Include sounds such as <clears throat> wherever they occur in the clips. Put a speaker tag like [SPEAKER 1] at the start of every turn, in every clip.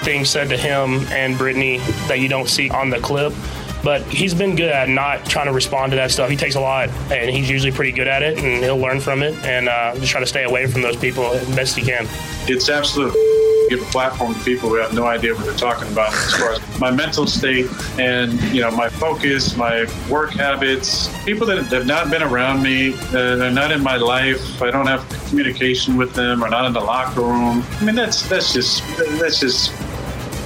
[SPEAKER 1] things said to him and Brittany that you don't see on the clip, but he's been good at not trying to respond to that stuff. He takes a lot, and he's usually pretty good at it, and he'll learn from it, and uh, just try to stay away from those people as best he can.
[SPEAKER 2] It's absolute give a platform to people who have no idea what they're talking about as far as my mental state and you know my focus my work habits people that have not been around me uh, they're not in my life i don't have communication with them or not in the locker room i mean that's that's just that's just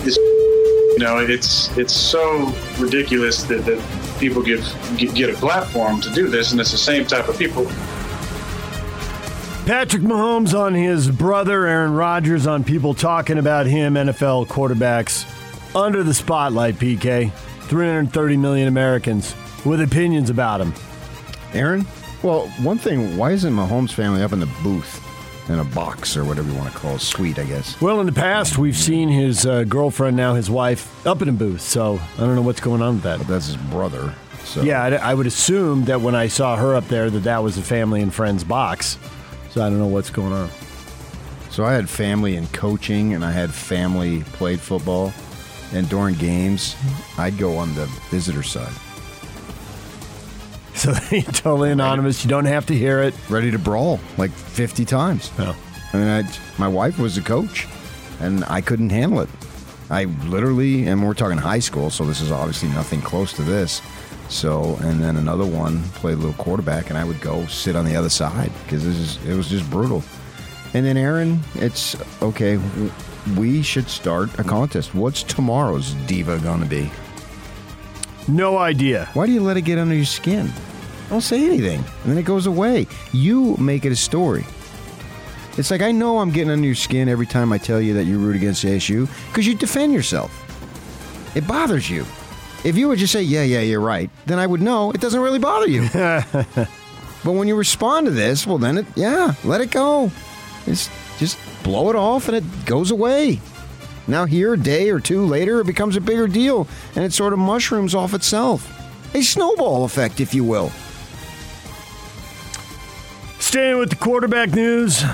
[SPEAKER 2] it's, you know it's it's so ridiculous that, that people give get a platform to do this and it's the same type of people
[SPEAKER 3] Patrick Mahomes on his brother Aaron Rodgers on people talking about him, NFL quarterbacks under the spotlight, PK. 330 million Americans with opinions about him.
[SPEAKER 4] Aaron? Well, one thing, why isn't Mahomes' family up in the booth? In a box or whatever you want to call it, suite, I guess.
[SPEAKER 3] Well, in the past, we've seen his uh, girlfriend, now his wife, up in a booth. So I don't know what's going on with that.
[SPEAKER 4] But that's his brother. So.
[SPEAKER 3] Yeah, I, I would assume that when I saw her up there, that that was a family and friends box. So I don't know what's going on.
[SPEAKER 4] So I had family in coaching, and I had family played football, and during games, I'd go on the visitor side.
[SPEAKER 3] So <laughs> totally anonymous. You don't have to hear it.
[SPEAKER 4] Ready to brawl like 50 times.
[SPEAKER 3] Oh.
[SPEAKER 4] I mean, I, my wife was a coach, and I couldn't handle it. I literally, and we're talking high school, so this is obviously nothing close to this. So, and then another one played a little quarterback, and I would go sit on the other side because it was just brutal. And then Aaron, it's okay. We should start a contest. What's tomorrow's diva gonna be?
[SPEAKER 3] No idea.
[SPEAKER 4] Why do you let it get under your skin? Don't say anything, and then it goes away. You make it a story. It's like I know I'm getting under your skin every time I tell you that you root against ASU because you defend yourself. It bothers you. If you would just say, yeah, yeah, you're right, then I would know it doesn't really bother you. <laughs> but when you respond to this, well, then it, yeah, let it go. It's just blow it off and it goes away. Now, here, a day or two later, it becomes a bigger deal and it sort of mushrooms off itself. A snowball effect, if you will.
[SPEAKER 3] Staying with the quarterback news,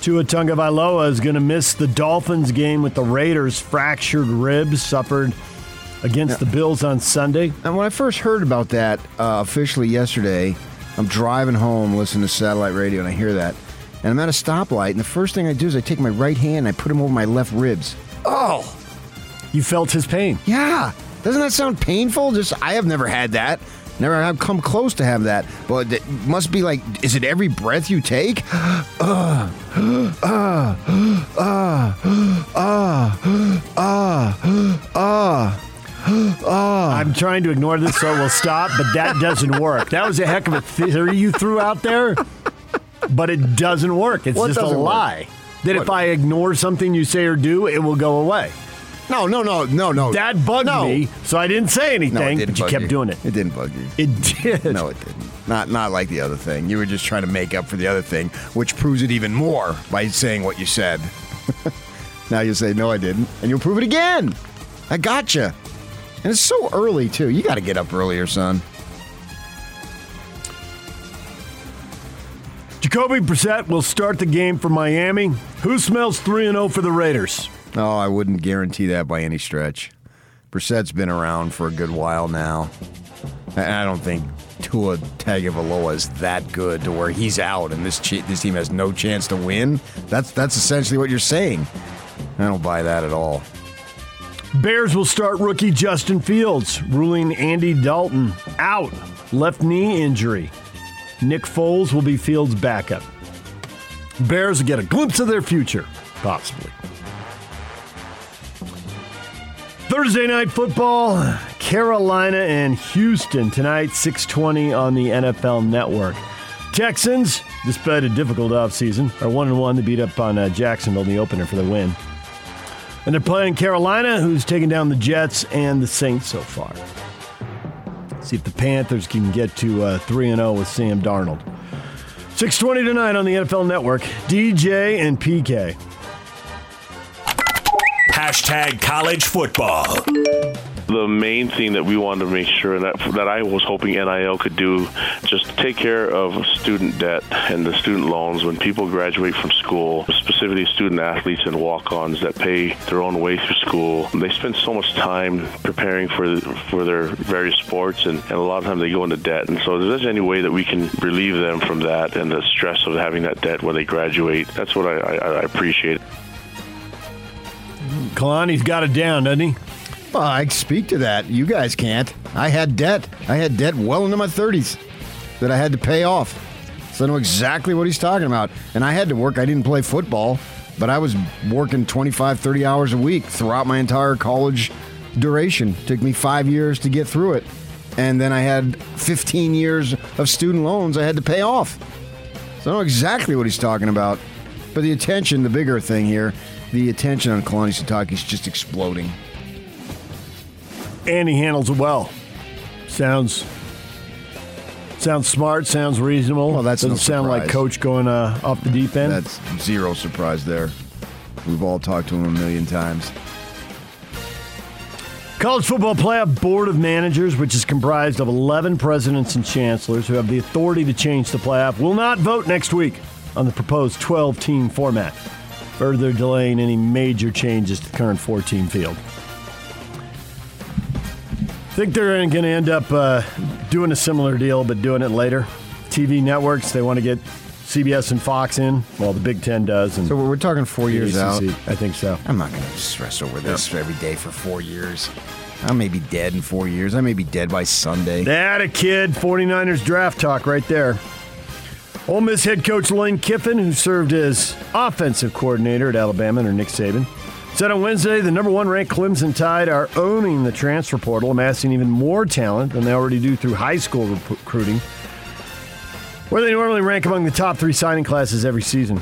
[SPEAKER 3] Tua Tagovailoa is going to miss the Dolphins game with the Raiders. Fractured ribs suffered against the Bills on Sunday.
[SPEAKER 4] And when I first heard about that uh, officially yesterday, I'm driving home listening to satellite radio and I hear that. And I'm at a stoplight, and the first thing I do is I take my right hand and I put him over my left ribs. Oh!
[SPEAKER 3] You felt his pain.
[SPEAKER 4] Yeah. Doesn't that sound painful? Just I have never had that. Never have come close to have that. But it must be like, is it every breath you take? Uh, uh, uh, uh, uh, uh.
[SPEAKER 3] oh. I'm trying to ignore this so we'll stop, but that doesn't work. That was a heck of a theory you threw out there, but it doesn't work. It's just a
[SPEAKER 4] doesn't work?
[SPEAKER 3] lie. That if
[SPEAKER 4] What?
[SPEAKER 3] I ignore something you say or do, it will go away.
[SPEAKER 4] No, no, no, no, no.
[SPEAKER 3] That bugged
[SPEAKER 4] No.
[SPEAKER 3] me, so I didn't say anything,
[SPEAKER 4] no, didn't
[SPEAKER 3] but you kept doing it.
[SPEAKER 4] It didn't bug you.
[SPEAKER 3] It did.
[SPEAKER 4] No, it didn't. Not not like the other thing. You were just trying to make up for the other thing, which proves it even more by saying what you said. <laughs> now you say no, I didn't, and you'll prove it again. I gotcha. And it's so early too. You got to get up earlier, son.
[SPEAKER 3] Jacoby Brissett will start the game for Miami. Who smells 3 0 for the Raiders?
[SPEAKER 4] No, I wouldn't guarantee that by any stretch. Brissett's been around for a good while now. And I don't think Tua Tagovailoa is that good to where he's out and this ch- this team has no chance to win. That's that's essentially what you're saying. I don't buy that at all.
[SPEAKER 3] Bears will start rookie Justin Fields, ruling Andy Dalton out. Left knee injury. Nick Foles will be Fields' backup. Bears will get a glimpse of their future, possibly. Thursday night football, Carolina and Houston tonight, 620 on the NFL Network. Texans, despite a difficult offseason, are 1 1 to beat up on uh, Jacksonville in the opener for the win. And they're playing Carolina, who's taken down the Jets and the Saints so far. See if the Panthers can get to uh, 3 0 with Sam Darnold. 620 tonight on the NFL Network. DJ and PK.
[SPEAKER 5] Hashtag college football.
[SPEAKER 6] the main thing that we wanted to make sure that that I was hoping NIL could do just take care of student debt and the student loans when people graduate from school, specifically student athletes and walk-ons that pay their own way through school. They spend so much time preparing for for their various sports and, and a lot of times they go into debt. And so if there's any way that we can relieve them from that and the stress of having that debt when they graduate, that's what I, I, I appreciate.
[SPEAKER 3] Kalani's got it down, doesn't he?
[SPEAKER 4] Well, I speak to that. You guys can't. I had debt. I had debt well into my 30s that I had to pay off. So I know exactly what he's talking about. And I had to work. I didn't play football, but I was working 25, 30 hours a week throughout my entire college duration. took me five years to get through it. And then I had 15 years of student loans I had to pay off. So I know exactly what he's talking about. But the attention, the bigger thing here, the attention on Kalani Sitake is just exploding.
[SPEAKER 3] And he handles it well. Sounds sounds smart. Sounds reasonable.
[SPEAKER 4] Well, that's
[SPEAKER 3] doesn't
[SPEAKER 4] no
[SPEAKER 3] sound like coach going uh, off the deep end.
[SPEAKER 4] That's zero surprise there. We've all talked to him a million times.
[SPEAKER 3] College Football Playoff Board of Managers, which is comprised of 11 presidents and chancellors who have the authority to change the playoff, will not vote next week on the proposed 12 team format, further delaying any major changes to the current 14 field. I think they're going to end up uh, doing a similar deal, but doing it later. TV networks, they want to get CBS and Fox in. Well, the Big Ten does. And
[SPEAKER 4] So we're talking four years out.
[SPEAKER 3] I think so.
[SPEAKER 4] I'm not going to stress over this every day for four years. I may be dead in four years. I may be dead by Sunday.
[SPEAKER 3] That a kid. 49ers draft talk right there. Ole Miss head coach Lane Kiffin, who served as offensive coordinator at Alabama under Nick Saban, said on Wednesday the number one ranked Crimson Tide are owning the transfer portal, amassing even more talent than they already do through high school recruiting, where they normally rank among the top three signing classes every season.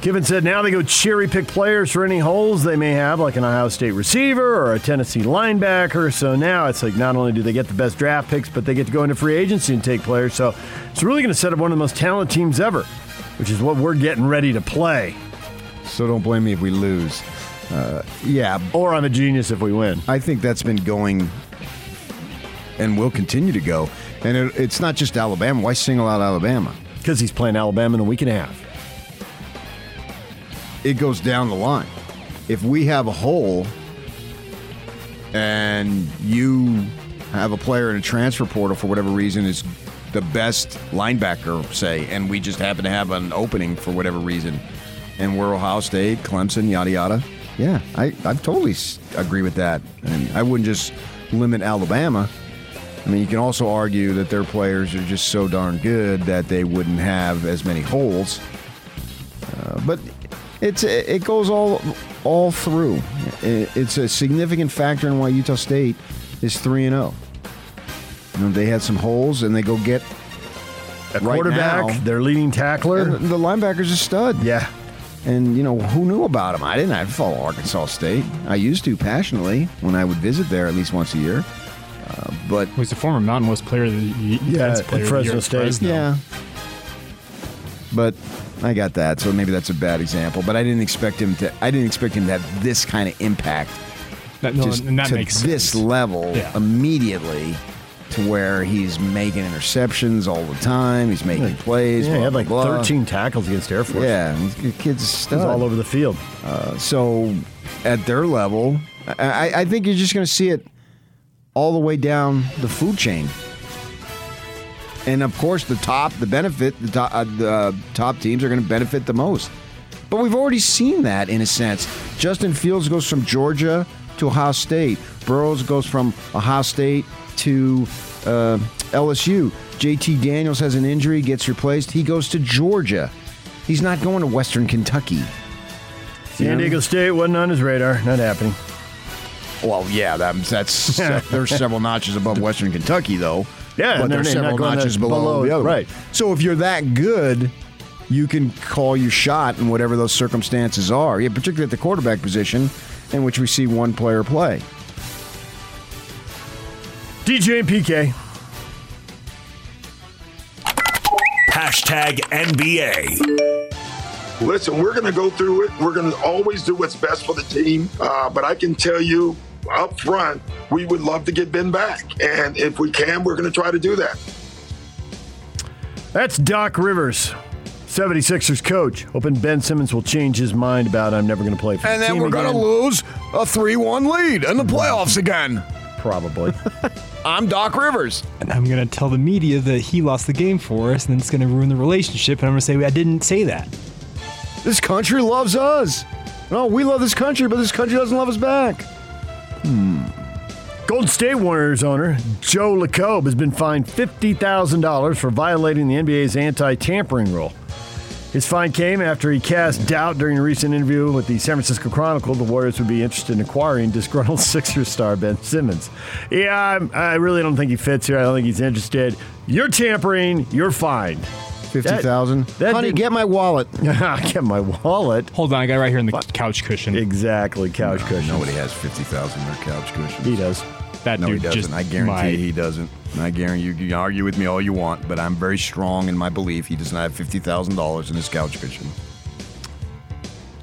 [SPEAKER 3] Kiffin said now they go cherry pick players for any holes they may have, like an Ohio State receiver or a Tennessee linebacker. So now it's like not only do they get the best draft picks, but they get to go into free agency and take players. So it's really going to set up one of the most talented teams ever, which is what we're getting ready to play.
[SPEAKER 4] So don't blame me if we lose. Uh, yeah,
[SPEAKER 3] Or I'm a genius if we win.
[SPEAKER 4] I think that's been going and will continue to go. And it, it's not just Alabama. Why single out Alabama?
[SPEAKER 3] Because he's playing Alabama in a week and a half.
[SPEAKER 4] It goes down the line. If we have a hole and you have a player in a transfer portal for whatever reason is the best linebacker, say, and we just happen to have an opening for whatever reason, and we're Ohio State, Clemson, yada yada. Yeah, I, I totally agree with that. And I wouldn't just limit Alabama. I mean, you can also argue that their players are just so darn good that they wouldn't have as many holes. Uh, but it's it goes all all through. It's a significant factor in why Utah State is three and zero. They had some holes, and they go get
[SPEAKER 3] A
[SPEAKER 4] Right
[SPEAKER 3] quarterback,
[SPEAKER 4] now-
[SPEAKER 3] their leading tackler.
[SPEAKER 4] the linebacker's a stud.
[SPEAKER 3] Yeah.
[SPEAKER 4] And you know who knew about him? I didn't. I follow Arkansas State. I used to passionately when I would visit there at least once a year. Uh, but
[SPEAKER 7] Well, he's a former Mountain West player of the
[SPEAKER 3] Yeah,
[SPEAKER 7] defensive
[SPEAKER 3] at
[SPEAKER 7] player of the
[SPEAKER 3] Fresno
[SPEAKER 7] year
[SPEAKER 3] State.
[SPEAKER 7] Fresno.
[SPEAKER 4] yeah, but I got that. So maybe that's a bad example. But I didn't expect him to. I didn't expect him to have this kind of impact
[SPEAKER 7] That, no,
[SPEAKER 4] just
[SPEAKER 7] and that
[SPEAKER 4] to
[SPEAKER 7] makes
[SPEAKER 4] this
[SPEAKER 7] sense.
[SPEAKER 4] level
[SPEAKER 7] Yeah.
[SPEAKER 4] immediately to where he's making interceptions all the time. He's making plays.
[SPEAKER 3] Yeah, he had like
[SPEAKER 4] blah, blah.
[SPEAKER 3] 13 tackles against Air Force.
[SPEAKER 4] Yeah, he's- the kid's a
[SPEAKER 3] He
[SPEAKER 4] stud.
[SPEAKER 3] was all over the field.
[SPEAKER 4] Uh, so at their level, I, I- I think you're just going to see it all the way down the food chain. And of course, the top, the benefit, the top, uh, the uh, top teams are going to benefit the most. But we've already seen that in a sense. Justin Fields goes from Georgia to Ohio State. Burrows goes from Ohio State to uh, LSU. JT Daniels has an injury, gets replaced. He goes to Georgia. He's not going to Western Kentucky.
[SPEAKER 3] San Diego State wasn't on his radar. Not happening.
[SPEAKER 4] Well, yeah, that, that's <laughs> there's several notches above Western Kentucky, though.
[SPEAKER 3] Yeah,
[SPEAKER 4] but
[SPEAKER 3] they're
[SPEAKER 4] there's
[SPEAKER 3] not
[SPEAKER 4] several
[SPEAKER 3] going
[SPEAKER 4] notches
[SPEAKER 3] that
[SPEAKER 4] below,
[SPEAKER 3] below-
[SPEAKER 4] the other. one.
[SPEAKER 3] right.
[SPEAKER 4] So if you're that good, you can call your shot in whatever those circumstances are. Yeah, particularly at the quarterback position. in which we see one player play.
[SPEAKER 3] DJ and PK.
[SPEAKER 5] Hashtag NBA.
[SPEAKER 8] Listen, we're going to go through it. We're going to always do what's best for the team. Uh, but I can tell you up front, we would love to get Ben back. And if we can, we're going to try to do that.
[SPEAKER 3] That's Doc Rivers, 76ers coach, hoping Ben Simmons will change his mind about I'm never going to play for
[SPEAKER 9] And
[SPEAKER 3] the
[SPEAKER 9] then
[SPEAKER 3] team
[SPEAKER 9] we're going to lose a 3 1 lead in the playoffs again.
[SPEAKER 3] Probably. <laughs>
[SPEAKER 9] I'm Doc Rivers.
[SPEAKER 7] And I'm going to tell the media that he lost the game for us, and then it's going to ruin the relationship. And I'm going to say, I didn't say that.
[SPEAKER 4] This country loves us. No, we love this country, but this country doesn't love us back.
[SPEAKER 3] Golden State Warriors owner Joe Lacob has been fined $50,000 for violating the NBA's anti tampering rule. His fine came after he cast doubt during a recent interview with the San Francisco Chronicle the Warriors would be interested in acquiring disgruntled <laughs> Sixers star Ben Simmons. Yeah, I'm, I really don't think he fits here. I don't think he's interested. You're tampering, you're fined.
[SPEAKER 4] 50000
[SPEAKER 3] that
[SPEAKER 4] Honey,
[SPEAKER 3] didn't-
[SPEAKER 4] get my wallet. <laughs>
[SPEAKER 3] Get my wallet.
[SPEAKER 7] Hold on, I got it right here in the couch cushion.
[SPEAKER 3] Exactly, couch cushion.
[SPEAKER 9] Nobody has 50000 in their couch cushions.
[SPEAKER 3] He does.
[SPEAKER 7] that
[SPEAKER 9] No, he doesn't.
[SPEAKER 7] just
[SPEAKER 9] I guarantee
[SPEAKER 7] might.
[SPEAKER 9] he doesn't. I guarantee you, you can argue with me all you want, but I'm very strong in my belief he does not have $50,000 in his couch cushion.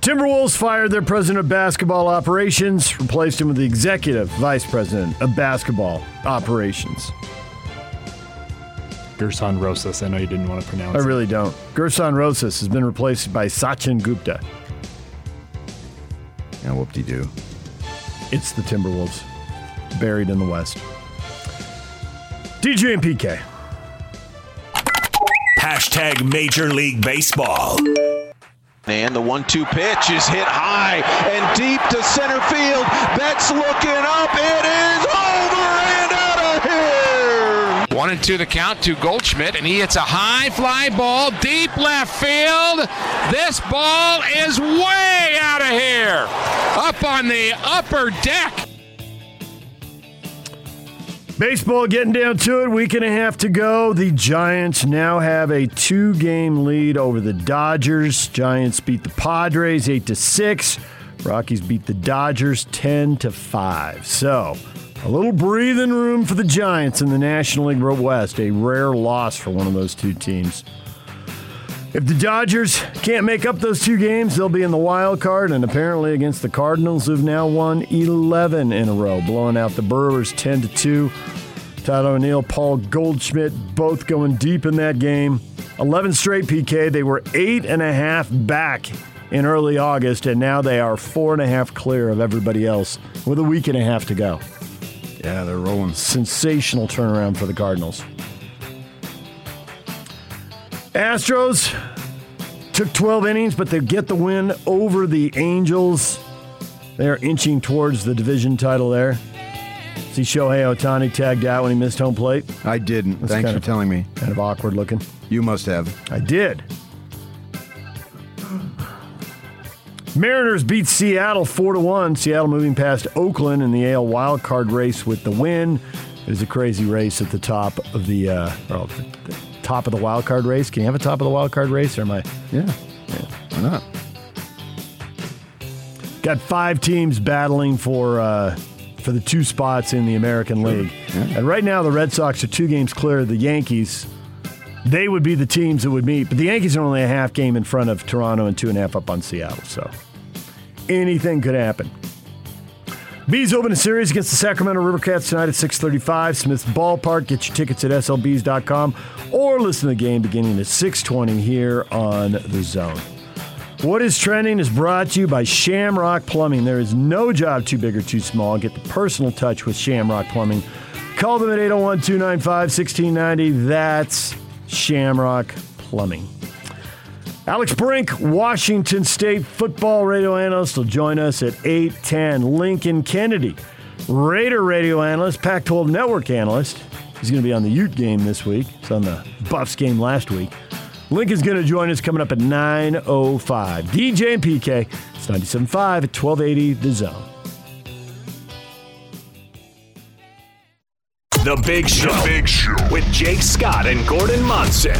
[SPEAKER 3] Timberwolves fired their president of basketball operations, replaced him with the executive vice president of basketball operations.
[SPEAKER 7] Gerson Rosas. I know you didn't want to pronounce
[SPEAKER 3] I
[SPEAKER 7] it.
[SPEAKER 3] really don't. Gerson Rosas has been replaced by Sachin Gupta.
[SPEAKER 9] Yeah, whoop de doo.
[SPEAKER 3] It's the Timberwolves, buried in the West. DJ and PK.
[SPEAKER 5] Hashtag Major League Baseball.
[SPEAKER 10] And the one two pitch is hit high and deep to center field. Betts looking up. It is over
[SPEAKER 11] One and two the count to Goldschmidt, and he hits a high fly ball deep left field. This ball is way out of here, up on the upper deck.
[SPEAKER 3] Baseball getting down to it. Week and a half to go. The Giants now have a two-game lead over the Dodgers. Giants beat the Padres eight to six. Rockies beat the Dodgers ten to five. So a little breathing room for the Giants in the National League West. A rare loss for one of those two teams. If the Dodgers can't make up those two games, they'll be in the wild card, and apparently against the Cardinals, who've now won 11 in a row, blowing out the Brewers 10 to 2. Todd O'Neill, Paul Goldschmidt, both going deep in that game. 11 straight PK. They were eight and a half back in early August, and now they are four and a half clear of everybody else with a week and a half to go.
[SPEAKER 9] Yeah, they're rolling.
[SPEAKER 3] Sensational turnaround for the Cardinals. Astros took 12 innings, but they get the win over the Angels. They are inching towards the division title there. See Shohei Ohtani tagged out when he missed home plate.
[SPEAKER 4] I didn't.
[SPEAKER 3] That's
[SPEAKER 4] Thanks for
[SPEAKER 3] of-
[SPEAKER 4] telling me.
[SPEAKER 3] Kind of awkward looking.
[SPEAKER 4] You must have.
[SPEAKER 3] I did. Mariners beat Seattle 4 to 1. Seattle moving past Oakland in the AL wild card race with the win. It was a crazy race at the top of the, uh, well, the, top of the wild card race. Can you have a top of the wild card race or am I?
[SPEAKER 4] Yeah. yeah. Why not?
[SPEAKER 3] Got five teams battling for uh, for the two spots in the American League. And right now, the Red Sox are two games clear of the Yankees. They would be the teams that would meet, but the Yankees are only a half game in front of Toronto and two and a half up on Seattle. So anything could happen. Bees open a series against the Sacramento Rivercats tonight at 6:35. Smith's Ballpark. Get your tickets at slbees.com or listen to the game beginning at 6:20 here on the Zone. What is trending is brought to you by Shamrock Plumbing. There is no job too big or too small. Get the personal touch with Shamrock Plumbing. Call them at 801 295 1690. That's Shamrock Plumbing. Alex Brink, Washington State football radio analyst, will join us at 810. Lincoln Kennedy, Raider radio analyst, Pac 12 network analyst. He's going to be on the Ute game this week. He's on the Buffs game last week. Lincoln's going to join us coming up at 9.05. DJ and PK, it's 97.5 at 1280 The Zone.
[SPEAKER 5] The Big Show. The Big Show. With Jake Scott and Gordon Monson.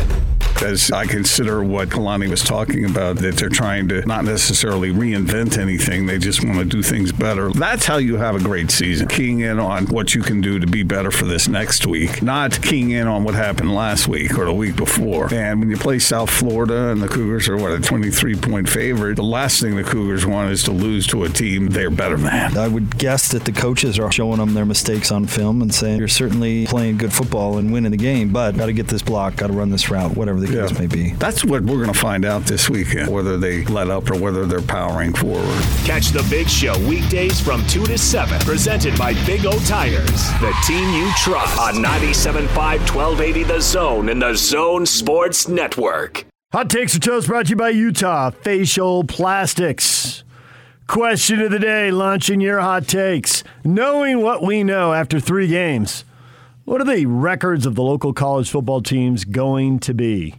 [SPEAKER 12] As I consider what Kalani was talking about, that they're trying to not necessarily reinvent anything, they just want to do things better. That's how you have a great season. Keying in on what you can do to be better for this next week, not keying in on what happened last week or the week before. And when you play South Florida and the Cougars are, what, a 23 point favorite, the last thing the Cougars want is to lose to a team they're better than.
[SPEAKER 13] I would guess that the coaches are showing them their mistakes on film and saying, you're certainly playing good football and winning the game, but got to get this block, got to run this route, whatever the case may be.
[SPEAKER 12] That's what we're going to find out this weekend, whether they let up or whether they're powering forward.
[SPEAKER 5] Catch the Big Show weekdays from 2 to 7, presented by Big O Tires, the team you trust on 97.5 1280 The Zone and the Zone Sports Network.
[SPEAKER 3] Hot Takes or Toast brought to you by Utah Facial Plastics. Question of the day launching your hot takes. Knowing what we know after three games, what are the records of the local college football teams going to be?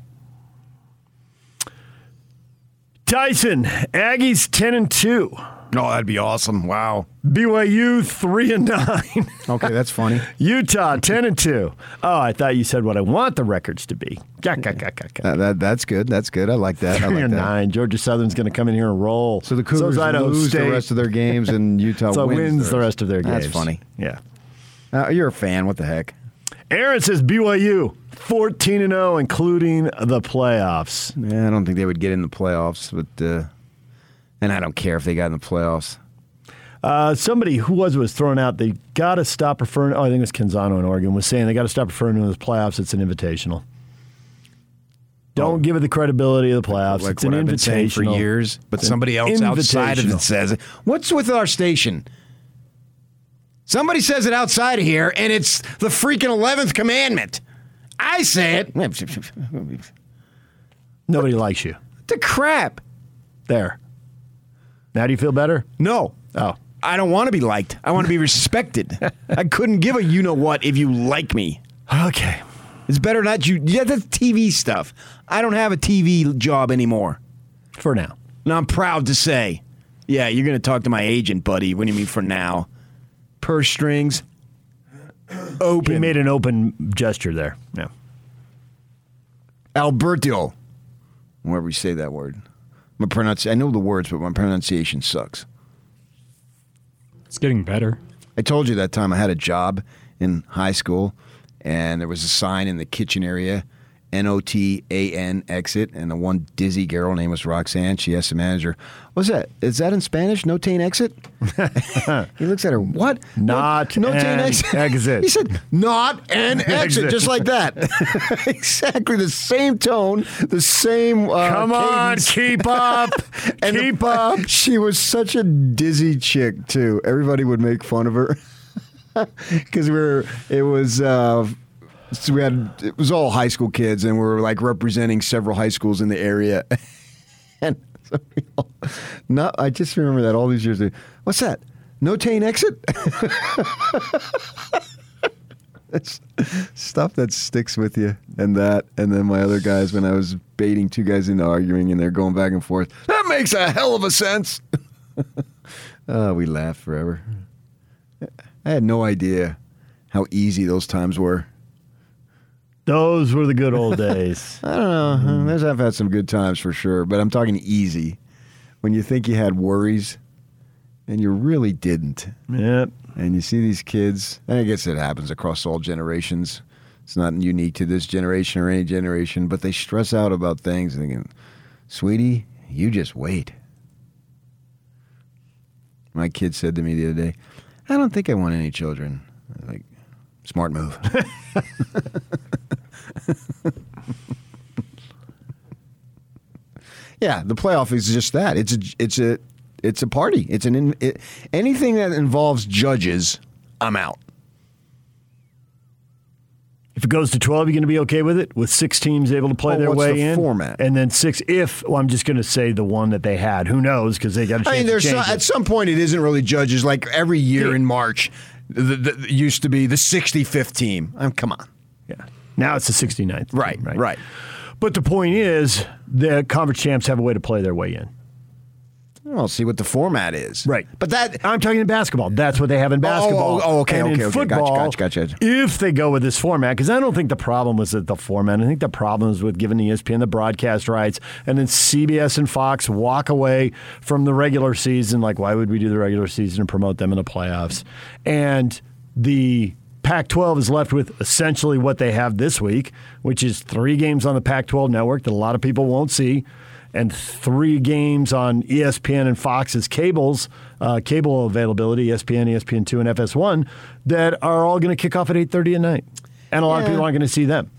[SPEAKER 3] Tyson, Aggies 10 and 2.
[SPEAKER 9] Oh, that'd be awesome. Wow.
[SPEAKER 3] BYU 3 and 9. <laughs>
[SPEAKER 4] Okay, that's funny.
[SPEAKER 3] Utah 10 and 2. Oh, I thought you said what I want the records to be.
[SPEAKER 4] Uh, that, that's good. That's good. I like that. I
[SPEAKER 3] 3
[SPEAKER 4] like
[SPEAKER 3] and
[SPEAKER 4] that.
[SPEAKER 3] 9. Georgia Southern's going to come in here and roll.
[SPEAKER 4] So the Cougars
[SPEAKER 3] Idaho
[SPEAKER 4] lose
[SPEAKER 3] State.
[SPEAKER 4] the rest of their games, and <laughs> Utah
[SPEAKER 3] So
[SPEAKER 4] wins,
[SPEAKER 3] wins the rest of their games.
[SPEAKER 4] That's funny.
[SPEAKER 3] Yeah.
[SPEAKER 4] Uh, you're a fan. What the heck?
[SPEAKER 3] Aaron says BYU 14 and 0, including the playoffs.
[SPEAKER 4] Yeah, I don't think they would get in the playoffs, but uh, and I don't care if they got in the playoffs.
[SPEAKER 3] Uh, somebody who was was thrown out. They got to stop referring. Oh, I think it was Canzano in Oregon was saying they got to stop referring to it as playoffs. It's an invitational. Don't give it the credibility of the playoffs.
[SPEAKER 4] Oh. Like
[SPEAKER 3] it's
[SPEAKER 4] what
[SPEAKER 3] an
[SPEAKER 4] I've been saying for years, but
[SPEAKER 3] It's
[SPEAKER 4] somebody else outside of it says it. What's with our station? Somebody says it outside of here, and it's the freaking eleventh commandment. I say it.
[SPEAKER 3] Nobody likes you.
[SPEAKER 4] The crap.
[SPEAKER 3] There. Now do you feel better?
[SPEAKER 4] No.
[SPEAKER 3] Oh.
[SPEAKER 4] I don't want to be liked. I want to be <laughs> respected. I couldn't give a you know what if you like me.
[SPEAKER 3] Okay.
[SPEAKER 4] It's better not you. Yeah, that's TV stuff. I don't have a TV job anymore.
[SPEAKER 3] For now.
[SPEAKER 4] And I'm proud to say, yeah, you're going to talk to my agent, buddy. What do you mean for now? Purse strings open.
[SPEAKER 3] He made an open gesture there. Yeah.
[SPEAKER 4] Alberto. Wherever we say that word. My pronunci- I know the words, but my pronunciation sucks.
[SPEAKER 7] It's getting better.
[SPEAKER 4] I told you that time I had a job in high school, and there was a sign in the kitchen area, N O T A N exit, and the one dizzy girl name was Roxanne. She asked the manager, "What's that? Is that in Spanish? No tain exit?" <laughs> he looks at her, "What?
[SPEAKER 3] Not
[SPEAKER 4] no tain
[SPEAKER 3] an
[SPEAKER 4] exit." <laughs>
[SPEAKER 3] exit.
[SPEAKER 4] he said, "Not an exit," <laughs>
[SPEAKER 3] Exit.
[SPEAKER 4] just like that. exactly the same tone, the same. Uh,
[SPEAKER 3] Come on,
[SPEAKER 4] cadence.
[SPEAKER 3] keep up.
[SPEAKER 4] And
[SPEAKER 3] keep up.
[SPEAKER 4] She was such a dizzy chick too. Everybody would make fun of her because we were. It was. Uh, so we had. It was all high school kids, and we were like representing several high schools in the area. <laughs> and so all, no, I just remember that all these years. Ago. What's that? No tain exit. <laughs> It's stuff that sticks with you, and that, and then my other guys when I was baiting two guys into arguing, and they're going back and forth. That makes a hell of a sense. <laughs> oh, we laughed forever. I had no idea how easy those times were.
[SPEAKER 3] Those were the good old <laughs> days.
[SPEAKER 4] I don't know. Mm-hmm. There's, I've had some good times for sure, but I'm talking easy. When you think you had worries, and you really didn't.
[SPEAKER 3] Yep.
[SPEAKER 4] And you see these kids, and I guess it happens across all generations. It's not unique to this generation or any generation, but they stress out about things and thinking, sweetie, you just wait. My kid said to me the other day, I don't think I want any children. Like, smart move. <laughs> yeah, the playoff is just that. It's a, it's a, it's a party. It's an in, it, anything that involves judges. I'm out.
[SPEAKER 3] If it goes to 12, you're going to be okay with it? With six teams able to play
[SPEAKER 4] Well,
[SPEAKER 3] their way
[SPEAKER 4] the
[SPEAKER 3] in?
[SPEAKER 4] format?
[SPEAKER 3] And then six, if, well, I'm just going to say the one that they had. Who knows? Because they got a chance
[SPEAKER 4] I mean, there's some, at some point it isn't really judges. Like every year in March, the, the, used to be the 65th team. Um, come on.
[SPEAKER 3] Yeah. Now it's the 69th.
[SPEAKER 4] Right,
[SPEAKER 3] team, right.
[SPEAKER 4] right.
[SPEAKER 3] But the point is, the conference champs have a way to play their way in.
[SPEAKER 4] Well, see what the format is.
[SPEAKER 3] Right.
[SPEAKER 4] But that
[SPEAKER 3] I'm talking in basketball. That's what they have in oh, oh, basketball.
[SPEAKER 4] oh, oh, okay,
[SPEAKER 3] and
[SPEAKER 4] okay, okay.
[SPEAKER 3] Football,
[SPEAKER 4] gotcha, gotcha.
[SPEAKER 3] If they go with this format, because I don't think the problem was at the format. I think the problem is with giving ESPN the broadcast rights, and then CBS and Fox walk away from the regular season. Like, why would we do the regular season and promote them in the playoffs? And the Pac-12 is left with essentially what they have this week, which is three games on the Pac-12 network that a lot of people won't see, and three games on ESPN and Fox's cables, uh, cable availability, ESPN, ESPN two, and FS1, that are all going to kick off at 8:30 at night, and a lot of people aren't going to see them,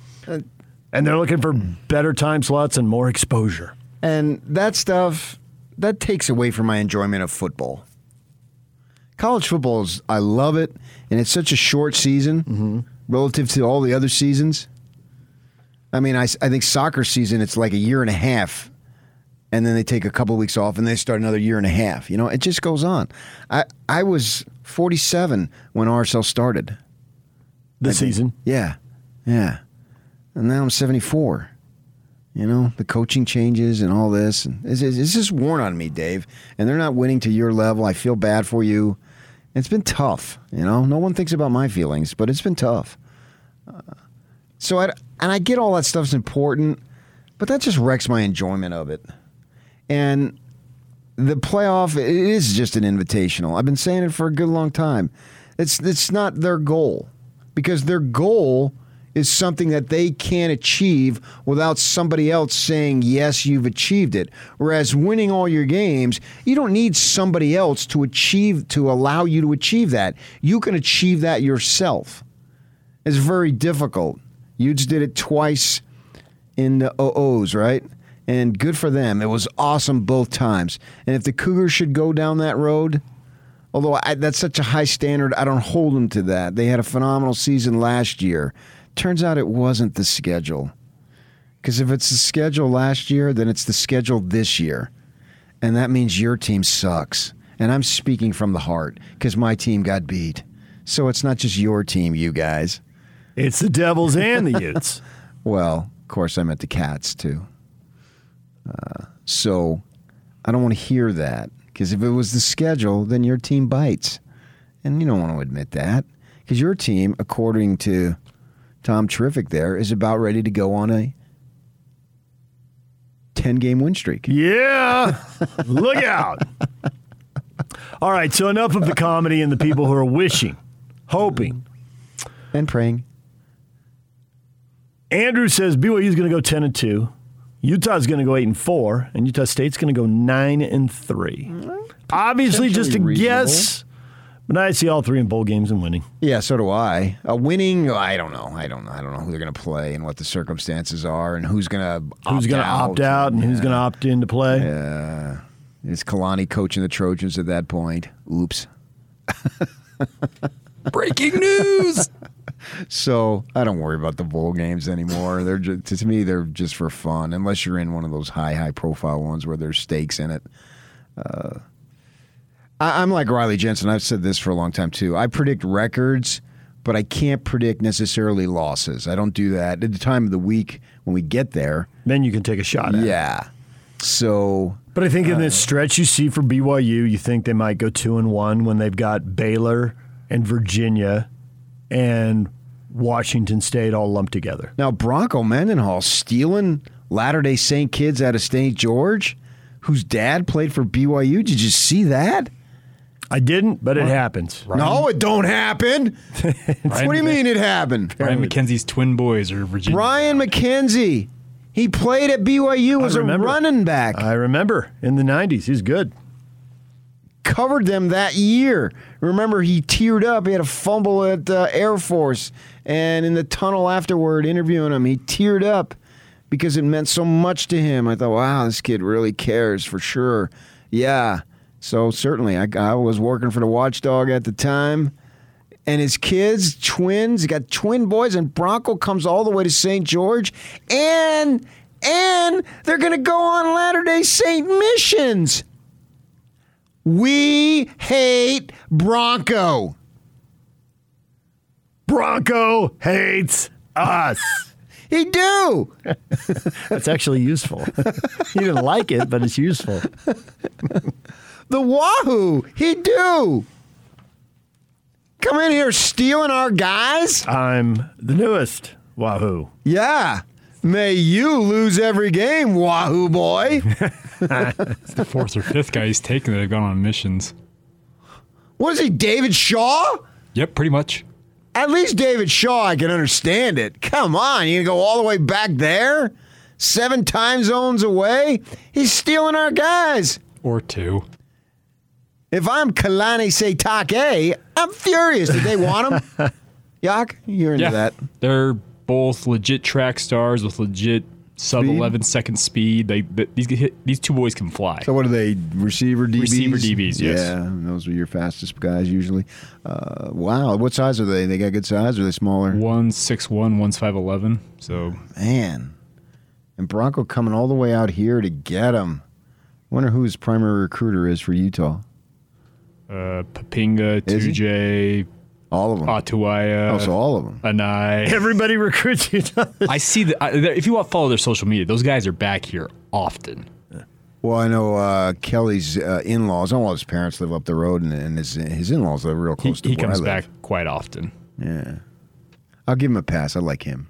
[SPEAKER 3] and they're looking for better time slots and more exposure.
[SPEAKER 4] And that stuff, that takes away from my enjoyment of football. College football is, I love it, and it's such a short season relative to all the other seasons. I mean, I, I think soccer season, it's like a year and a half, and then they take a couple weeks off, and they start another year and a half. You know, it just goes on. I, I was 47 when RSL started.
[SPEAKER 3] The season,
[SPEAKER 4] Yeah, yeah. And now I'm 74. You know, the coaching changes and all this. And it's, it's it's just worn on me, Dave. And they're not winning to your level. I feel bad for you. It's been tough. You know, no one thinks about my feelings, but it's been tough. Uh, so I and I get all that stuff's important, but that just wrecks my enjoyment of it. And the playoff it is just an invitational. I've been saying it for a good long time. It's it's not their goal because their goal is something that they can't achieve without somebody else saying yes you've achieved it. Whereas winning all your games, you don't need somebody else to achieve to allow you to achieve that. You can achieve that yourself. It's very difficult. You just did it twice in the OOs, right? And good for them. It was awesome both times. And if the Cougars should go down that road, although I, that's such a high standard, I don't hold them to that. They had a phenomenal season last year. Turns out it wasn't the schedule. Because if it's the schedule last year, then it's the schedule this year. And that means your team sucks. And I'm speaking from the heart because my team got beat. So it's not just your team, you guys.
[SPEAKER 3] it's the Devils and the <laughs> Utes.
[SPEAKER 4] Well, of course, I meant the Cats too. Uh, so I don't want to hear that because if it was the schedule, then your team bites. And you don't want to admit that because your team, according to Tom Terrific, there is about ready to go on a 10 game win streak.
[SPEAKER 3] Yeah, look out. <laughs> All right, so enough of the comedy and the people who are wishing, hoping.
[SPEAKER 4] And praying.
[SPEAKER 3] Andrew says BYU is going to go 10 and 2. Utah's going to go 8 and 4 and Utah State's going to go 9 and 3. Obviously just a
[SPEAKER 4] Potentially
[SPEAKER 3] guess, but I see all three in bowl games and winning.
[SPEAKER 4] Yeah, so do I. A winning, I don't know. I don't know. I don't know who they're going to play and what the circumstances are and who's going to
[SPEAKER 3] Who's going to opt out and who's going to opt in to play?
[SPEAKER 4] Yeah. Is Kalani coaching the Trojans at that point? Oops. <laughs>
[SPEAKER 7] Breaking news. <laughs>
[SPEAKER 4] So I don't worry about the bowl games anymore. They're just, to me, they're just for fun, unless you're in one of those high, high profile ones where there's stakes in it. Uh, I, I'm like Riley Jensen. I've said this for a long time too. I predict records, but I can't predict necessarily losses. I don't do that at the time of the week when we get there.
[SPEAKER 3] Then you can take a shot at it.
[SPEAKER 4] Yeah. So
[SPEAKER 3] But I think in this stretch you see for BYU, you think they might go 2 and 1 when they've got Baylor and Virginia and Washington State all lumped together.
[SPEAKER 4] Now, Bronco Mendenhall stealing Latter day Saint kids out of St. George, whose dad played for BYU. Did you see that?
[SPEAKER 3] I didn't, but it happens.
[SPEAKER 4] No, it don't happen. <laughs> what do you mean it happened?
[SPEAKER 7] Ryan McKenzie's twin boys are Virginia.
[SPEAKER 4] Brian McKenzie. He played at BYU as a running back.
[SPEAKER 3] I remember in the 90s. He's good.
[SPEAKER 4] Covered them that year. Remember, he teared up. He had a fumble at uh, Air Force, and in the tunnel afterward, interviewing him, he teared up because it meant so much to him. I thought, wow, this kid really cares for sure. Yeah. So certainly, I, I was working for the Watchdog at the time, and his kids, twins, he got twin boys, and Bronco comes all the way to St. George, and and they're going to go on Latter Day Saint missions. We hate Bronco.
[SPEAKER 3] Bronco hates us. <laughs>
[SPEAKER 4] He do. <laughs>
[SPEAKER 3] That's actually useful. <laughs> you didn't like it, but it's useful.
[SPEAKER 4] The Wahoo. He do. Come in here stealing our guys?
[SPEAKER 3] I'm the newest Wahoo.
[SPEAKER 4] Yeah. May you lose every game, Wahoo boy.
[SPEAKER 7] It's the fourth or fifth guy he's taken that have gone on missions.
[SPEAKER 4] What is he, David Shaw?
[SPEAKER 7] Yep, pretty much.
[SPEAKER 4] At least David Shaw, I can understand it. Come on, you gonna go all the way back there? Seven time zones away? He's stealing our guys.
[SPEAKER 7] Or two.
[SPEAKER 4] If I'm Kalani Sitake, I'm furious. Did they want him? <laughs> Yak, you're into
[SPEAKER 7] Yeah.
[SPEAKER 4] that.
[SPEAKER 7] They're both legit track stars with legit sub
[SPEAKER 4] Speed?
[SPEAKER 7] 11 second speed. They, they these these two boys can fly.
[SPEAKER 4] So what are they? Receiver DBs?
[SPEAKER 7] Receiver DBs, yes.
[SPEAKER 4] Yeah, those are your fastest guys usually. Uh, wow, what size are they? They got good size? Or are they smaller?
[SPEAKER 7] One's 6'1", one's 5'11". So
[SPEAKER 4] Man, and Bronco coming all the way out here to get him. Wonder who his primary recruiter is for Utah.
[SPEAKER 7] uh, Papinga,
[SPEAKER 4] Is he?
[SPEAKER 7] 2J,
[SPEAKER 4] All of them.
[SPEAKER 7] Atuaya,
[SPEAKER 4] Oh, so all of them.
[SPEAKER 7] Anai. <laughs>
[SPEAKER 3] Everybody recruits you.
[SPEAKER 7] I see that. I, if you want to follow their social media, those guys are back here often.
[SPEAKER 4] Well, I know uh, Kelly's uh, in-laws. I All his parents live up the road, and, and his his in-laws live real
[SPEAKER 7] He,
[SPEAKER 4] close to
[SPEAKER 7] he
[SPEAKER 4] where
[SPEAKER 7] comes
[SPEAKER 4] I
[SPEAKER 7] back quite often.
[SPEAKER 4] Yeah, I'll give him a pass. I like him.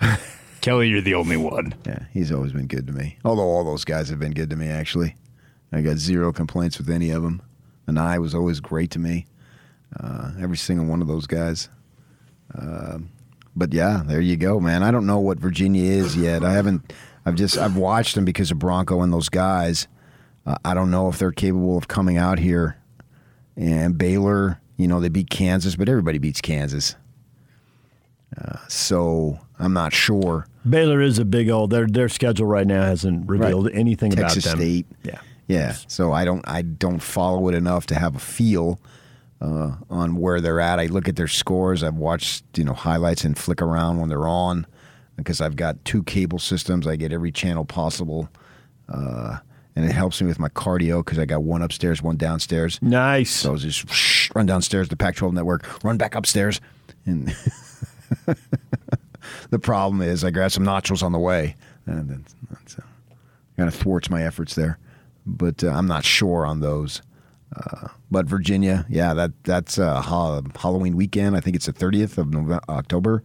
[SPEAKER 4] <laughs>
[SPEAKER 7] Kelly, you're the only one.
[SPEAKER 4] Yeah, he's always been good to me. Although all those guys have been good to me, actually. I got zero complaints with any of them. And I was always great to me. Uh, every single one of those guys. Um but yeah, there you go, man. I don't know what Virginia is yet. I haven't. I've just I've watched them because of Bronco and those guys. Uh, I don't know if they're capable of coming out here. And Baylor, you know, they beat Kansas, but everybody beats Kansas. Uh, so I'm not sure.
[SPEAKER 3] Baylor is a big old. Their their schedule right now hasn't revealed anything
[SPEAKER 4] Texas
[SPEAKER 3] about them.
[SPEAKER 4] State.
[SPEAKER 3] Yeah.
[SPEAKER 4] Yeah. So I don't I don't follow it enough to have a feel uh, on where they're at. I look at their scores. I've watched you know highlights and flick around when they're on because I've got two cable systems. I get every channel possible. Uh, and it helps me with my cardio because I got one upstairs, one downstairs.
[SPEAKER 3] Nice.
[SPEAKER 4] So I just whoosh, run downstairs to Pac-12 network, run back upstairs, and <laughs> the problem is I grab some nachos on the way, and uh, kind of thwarts my efforts there. But uh, I'm not sure on those. Uh, but Virginia, yeah, that that's uh, ha- Halloween weekend. I think it's the 30th of November, October.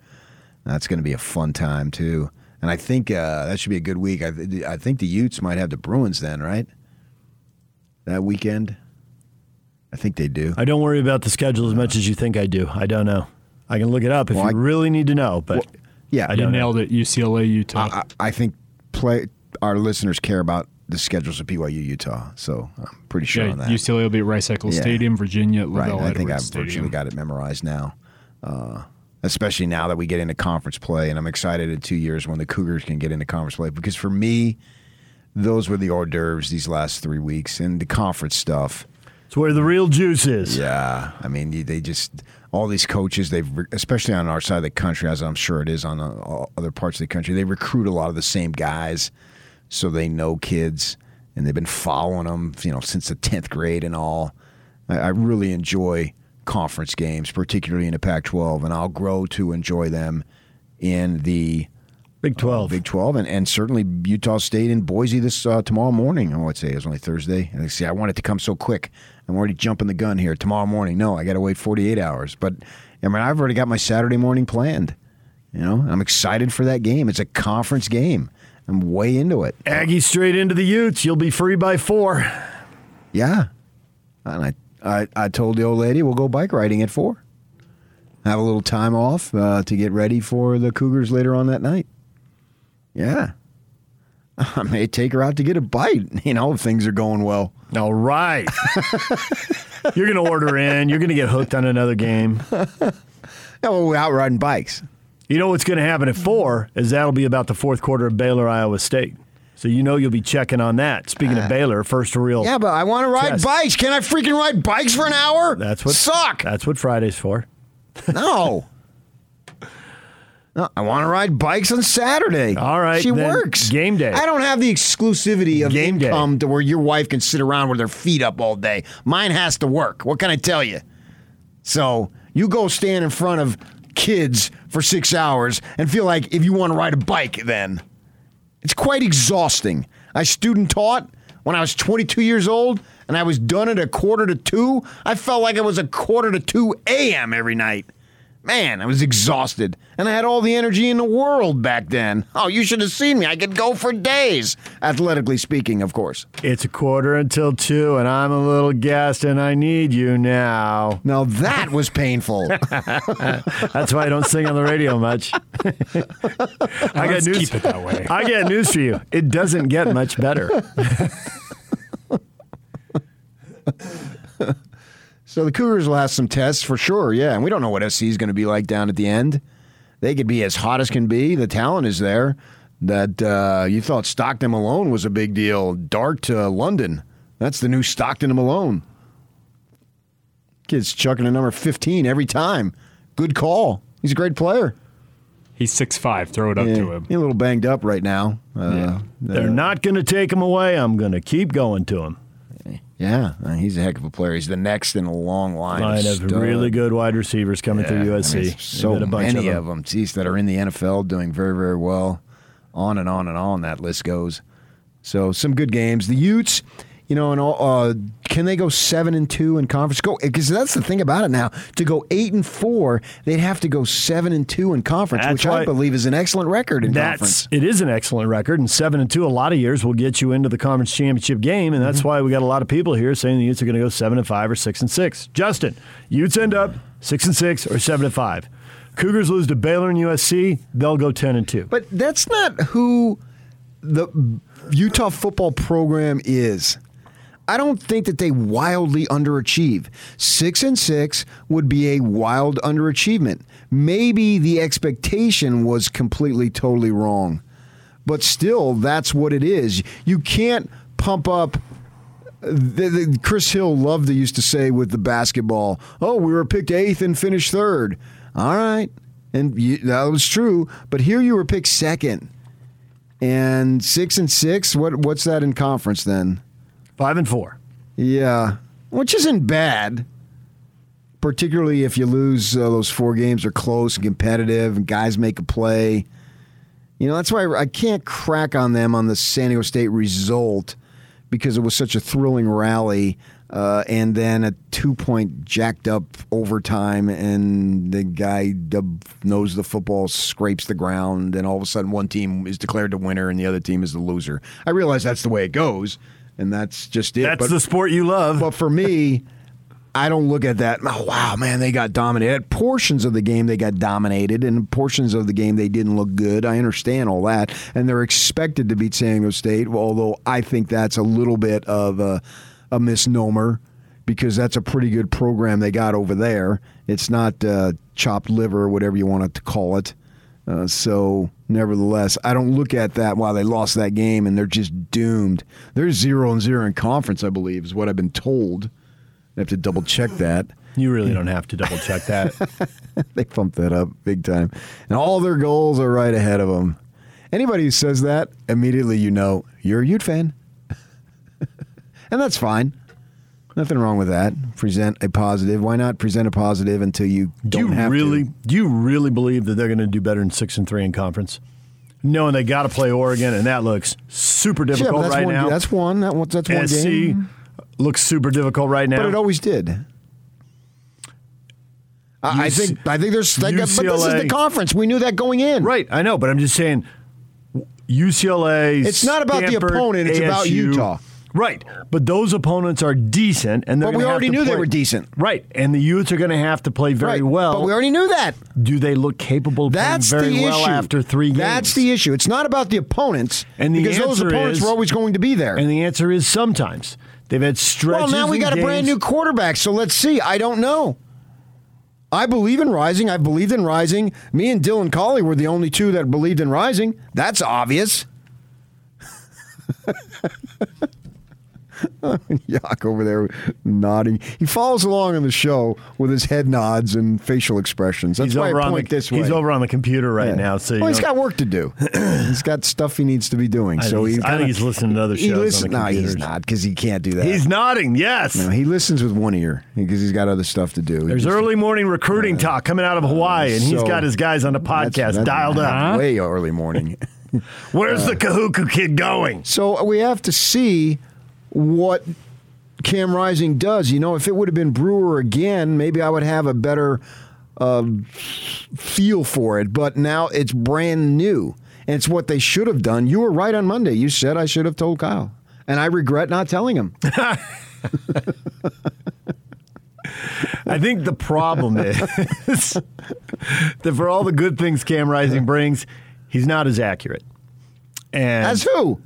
[SPEAKER 4] That's going to be a fun time too. And I think uh, that should be a good week. I, th- I think the Utes might have the Bruins then, right? That weekend. I think they do.
[SPEAKER 3] I don't worry about the schedule as much as you think I do. I don't know. I can look it up if
[SPEAKER 4] Well,
[SPEAKER 3] you
[SPEAKER 4] I-
[SPEAKER 3] really need to know. But
[SPEAKER 4] Yeah,
[SPEAKER 3] I
[SPEAKER 7] You
[SPEAKER 3] don't know.
[SPEAKER 7] nailed it. UCLA, Utah.
[SPEAKER 4] I, I think play our listeners care about the schedules of BYU Utah, so I'm pretty sure
[SPEAKER 7] yeah,
[SPEAKER 4] on that.
[SPEAKER 7] UCLA will be at Rice Eccles
[SPEAKER 4] Yeah.
[SPEAKER 7] Stadium, Virginia at
[SPEAKER 4] right, I think I've
[SPEAKER 7] Edwards
[SPEAKER 4] virtually
[SPEAKER 7] Stadium.
[SPEAKER 4] got it memorized now. Uh, especially now that we get into conference play, and I'm excited in two years when the Cougars can get into conference play because for me, those were the hors d'oeuvres these last three weeks, and the conference stuff.
[SPEAKER 3] It's where the real juice is.
[SPEAKER 4] Yeah, I mean, they just all these coaches. They've especially on our side of the country, as I'm sure it is on uh, other parts of the country. They recruit a lot of the same guys, so they know kids, and they've been following them, you know, since the tenth grade and all. I, I really enjoy conference games, particularly in the Pac-12, and I'll grow to enjoy them in the
[SPEAKER 3] Big 12.
[SPEAKER 4] Big 12, and, and certainly Utah State and Boise this uh, tomorrow morning. Oh, I'd say it was only Thursday. And I see, I want it to come so quick. I'm already jumping the gun here. Tomorrow morning, no, I got to wait 48 hours. But I mean, I've already got my Saturday morning planned. You know, I'm excited for that game. It's a conference game. I'm way into it.
[SPEAKER 3] Aggie straight into the Utes. You'll be free by four.
[SPEAKER 4] Yeah, and I, I, I told the old lady we'll go bike riding at four. Have a little time off uh, to get ready for the Cougars later on that night. Yeah. <laughs> I may take her out to get a bite, <laughs> you know, if things are going well.
[SPEAKER 3] All right. <laughs> You're going to order in. You're going to get hooked on another game.
[SPEAKER 4] Yeah, well, we're out riding bikes.
[SPEAKER 3] You know what's going to happen at four is that'll be about the fourth quarter of Baylor, Iowa State. So you know you'll be checking on that. Speaking of uh, Baylor, first real.
[SPEAKER 4] Yeah, but I want to ride
[SPEAKER 3] Test.
[SPEAKER 4] bikes. Can I freaking ride bikes for an hour?
[SPEAKER 3] That's what
[SPEAKER 4] suck.
[SPEAKER 3] That's what Friday's for. <laughs>
[SPEAKER 4] No. No, I want to ride bikes on Saturday.
[SPEAKER 3] All right,
[SPEAKER 4] she works.
[SPEAKER 3] game day.
[SPEAKER 4] I don't have the exclusivity of
[SPEAKER 3] Game day.
[SPEAKER 4] income to where your wife can sit around with her feet up all day. Mine has to work. What can I tell you? So you go stand in front of kids for six hours and feel like if you want to ride a bike, then it's quite exhausting. I student taught when I was 22 years old and I was done at a quarter to two. I felt like it was a quarter to 2 a.m. every night. Man, I was exhausted. And I had all the energy in the world back then. Oh, you should have seen me. I could go for days, athletically speaking, of course.
[SPEAKER 3] It's a quarter until two, and I'm a little gassed, and I need you now.
[SPEAKER 4] Now that was painful. <laughs> <laughs>
[SPEAKER 3] That's why I don't sing on the radio much. <laughs> I
[SPEAKER 7] Let's
[SPEAKER 3] got news.
[SPEAKER 7] keep it that way.
[SPEAKER 3] I got news for you. It doesn't get much better.
[SPEAKER 4] So the Cougars will have some tests for sure, yeah. And we don't know what SC is going to be like down at the end. They could be as hot as can be. The talent is there. That uh, you thought Stockton Malone was a big deal. Dart to London. That's the new Stockton Malone. Kid's chucking a number 15 every time. Good call. He's a great player.
[SPEAKER 7] He's six five. Throw it up
[SPEAKER 4] Yeah,
[SPEAKER 7] to him.
[SPEAKER 4] He's a little banged up right now. Uh,
[SPEAKER 3] They're not going to take him away. I'm going to keep going to him.
[SPEAKER 4] Yeah, uh, he's a heck of a player. He's the next in a long line.
[SPEAKER 3] Line of
[SPEAKER 4] stud.
[SPEAKER 3] really good wide receivers coming through
[SPEAKER 4] Yeah, I
[SPEAKER 3] USC.
[SPEAKER 4] mean, so
[SPEAKER 3] a bunch
[SPEAKER 4] many
[SPEAKER 3] of
[SPEAKER 4] of
[SPEAKER 3] them.
[SPEAKER 4] them, geez, that are in the NFL doing very, very well. On and on and on that list goes. So some good games. The Utes, you know, and all, uh, can they go seven and two in conference? Go because that's the thing about it now. To go eight and four, they'd have to go seven and two in conference,
[SPEAKER 3] That's
[SPEAKER 4] which I believe is an excellent record in conference.
[SPEAKER 3] it is an excellent record, and seven and two a lot of years will get you into the conference championship game, and that's
[SPEAKER 4] Mm-hmm.
[SPEAKER 3] why we got a lot of people here saying the Utes are going to go seven and five or six and six. Justin, Utes end up six and six or seven and five. Cougars lose to Baylor and USC, they'll go ten and two.
[SPEAKER 4] But that's not who the Utah football program is. I don't think that they wildly underachieve. Six and six would be a wild underachievement. Maybe the expectation was completely, totally wrong. But still, that's what it is. You can't pump up. The, the, Chris Hill loved to used to say with the basketball, "Oh, we were picked eighth and finished third. All right, and you, that was true. But here you were picked second, and six and six. What what's that in conference then?
[SPEAKER 3] Five and four.
[SPEAKER 4] Yeah, which isn't bad. Particularly if you lose uh, those four games are close and competitive, and guys make a play. You know that's why I can't crack on them on the San Diego State result because it was such a thrilling rally. Uh, and then a two point jacked up overtime, and the guy knows the football, scrapes the ground, and all of a sudden one team is declared the winner and the other team is the loser. I realize that's the way it goes, and that's just it.
[SPEAKER 3] That's the sport you love.
[SPEAKER 4] But for me, I don't look at that. Oh, wow, man, they got dominated. At portions of the game, they got dominated, and portions of the game, they didn't look good. I understand all that. And they're expected to beat San Diego State, although I think that's a little bit of a, a misnomer because that's a pretty good program they got over there. It's not uh, chopped liver, whatever you want to call it. Uh, so, nevertheless, I don't look at that while they lost that game and they're just doomed. They're zero and zero in conference, I believe, is what I've been told. I have to double check that.
[SPEAKER 3] You really don't have to double check that. <laughs>
[SPEAKER 4] they pumped that up big time. And all their goals are right ahead of them. Anybody who says that, immediately you know you're a Ute fan. <laughs> and that's fine. Nothing wrong with that. Present a positive. Why not present a positive until you
[SPEAKER 3] do
[SPEAKER 4] don't
[SPEAKER 3] you
[SPEAKER 4] have
[SPEAKER 3] really
[SPEAKER 4] to?
[SPEAKER 3] do you really believe that they're going to do better than six and three in conference? Knowing they got to play Oregon, and that looks super difficult
[SPEAKER 4] that's
[SPEAKER 3] right
[SPEAKER 4] one,
[SPEAKER 3] now.
[SPEAKER 4] That's one. That, one- that's one
[SPEAKER 3] SC
[SPEAKER 4] game.
[SPEAKER 3] looks super difficult right now.
[SPEAKER 4] But it always did. I I think I think there's like, but this is the conference. We knew that going in.
[SPEAKER 3] Right, I know, but I'm just saying UCLA.
[SPEAKER 4] It's not about the opponent, it's about Utah.
[SPEAKER 3] Right, but those opponents are decent, and they're
[SPEAKER 4] But we already knew they were decent.
[SPEAKER 3] Right, and the Utes are going to have to play very
[SPEAKER 4] Right,
[SPEAKER 3] well.
[SPEAKER 4] but we already knew that.
[SPEAKER 3] Do they look capable of
[SPEAKER 4] That's
[SPEAKER 3] playing very
[SPEAKER 4] the
[SPEAKER 3] well
[SPEAKER 4] issue.
[SPEAKER 3] after three games?
[SPEAKER 4] That's the issue. It's not about the opponents,
[SPEAKER 3] and the
[SPEAKER 4] because those opponents
[SPEAKER 3] is-
[SPEAKER 4] were always going to be there.
[SPEAKER 3] And the answer is sometimes they've had stretches.
[SPEAKER 4] well, now we got a brand new quarterback, so let's see. I don't know. I believe in Rising. I've believed in Rising. Me and Dylan Colley were the only two that believed in Rising. That's obvious. <laughs> <laughs> Yak over there nodding. He follows along in the show with his head nods and facial expressions. That's
[SPEAKER 3] he's
[SPEAKER 4] why
[SPEAKER 3] over
[SPEAKER 4] I
[SPEAKER 3] on
[SPEAKER 4] point
[SPEAKER 3] the,
[SPEAKER 4] this way.
[SPEAKER 3] He's over on the computer right
[SPEAKER 4] Yeah.
[SPEAKER 3] now. So
[SPEAKER 4] well,
[SPEAKER 3] you
[SPEAKER 4] he's
[SPEAKER 3] know-
[SPEAKER 4] got work to do. <clears throat> he's got stuff he needs to be doing.
[SPEAKER 3] I
[SPEAKER 4] so
[SPEAKER 3] think
[SPEAKER 4] he
[SPEAKER 3] he's- I think he's listening to other
[SPEAKER 4] he
[SPEAKER 3] shows on
[SPEAKER 4] listen-
[SPEAKER 3] the
[SPEAKER 4] no, he's
[SPEAKER 3] computers.
[SPEAKER 4] not because he can't do that.
[SPEAKER 3] He's nodding. Yes.
[SPEAKER 4] No, he listens with one ear because he's got other stuff to do. He
[SPEAKER 3] There's
[SPEAKER 4] just-
[SPEAKER 3] early morning recruiting talk coming out of Hawaii, and he's got his guys on the podcast
[SPEAKER 4] that's
[SPEAKER 3] dialed up.
[SPEAKER 4] Way early morning. <laughs>
[SPEAKER 3] Where's the uh, Kahuku kid going?
[SPEAKER 4] So we have to see what Cam Rising does. You know, if it would have been Brewer again, maybe I would have a better uh, feel for it. But now it's brand new, and it's what they should have done. You were right on Monday. You said I should have told Kyle, and I regret not telling him. <laughs>
[SPEAKER 3] I think the problem is <laughs> that for all the good things Cam Rising brings, he's not as accurate. And
[SPEAKER 4] As who?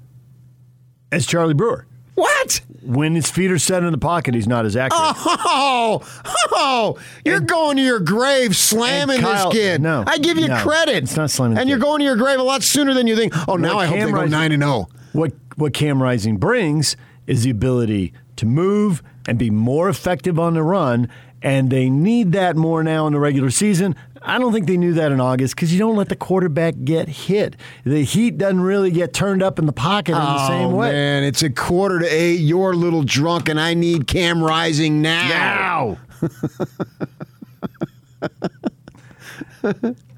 [SPEAKER 3] As Charlie Brewer.
[SPEAKER 4] What?
[SPEAKER 3] When his feet are set in the pocket, he's not as accurate.
[SPEAKER 4] Oh, <laughs> oh, you're going to your grave slamming
[SPEAKER 3] Kyle-
[SPEAKER 4] this kid.
[SPEAKER 3] no,
[SPEAKER 4] I give you
[SPEAKER 3] no,
[SPEAKER 4] credit.
[SPEAKER 3] it's not slamming
[SPEAKER 4] And you're
[SPEAKER 3] kid.
[SPEAKER 4] going to your grave a lot sooner than you think. Oh, now
[SPEAKER 3] What
[SPEAKER 4] I hope they go 9 and oh. 0.
[SPEAKER 3] What what Cam Rising brings is the ability to move and be more effective on the run, and they need that more now in the regular season. I don't think they knew that in August because you don't let the quarterback get hit. The heat doesn't really get turned up in the pocket in the oh, same
[SPEAKER 4] oh,
[SPEAKER 3] way.
[SPEAKER 4] man, it's a quarter to eight. You're a little drunk, and I need Cam Rising now.
[SPEAKER 3] Now. <laughs>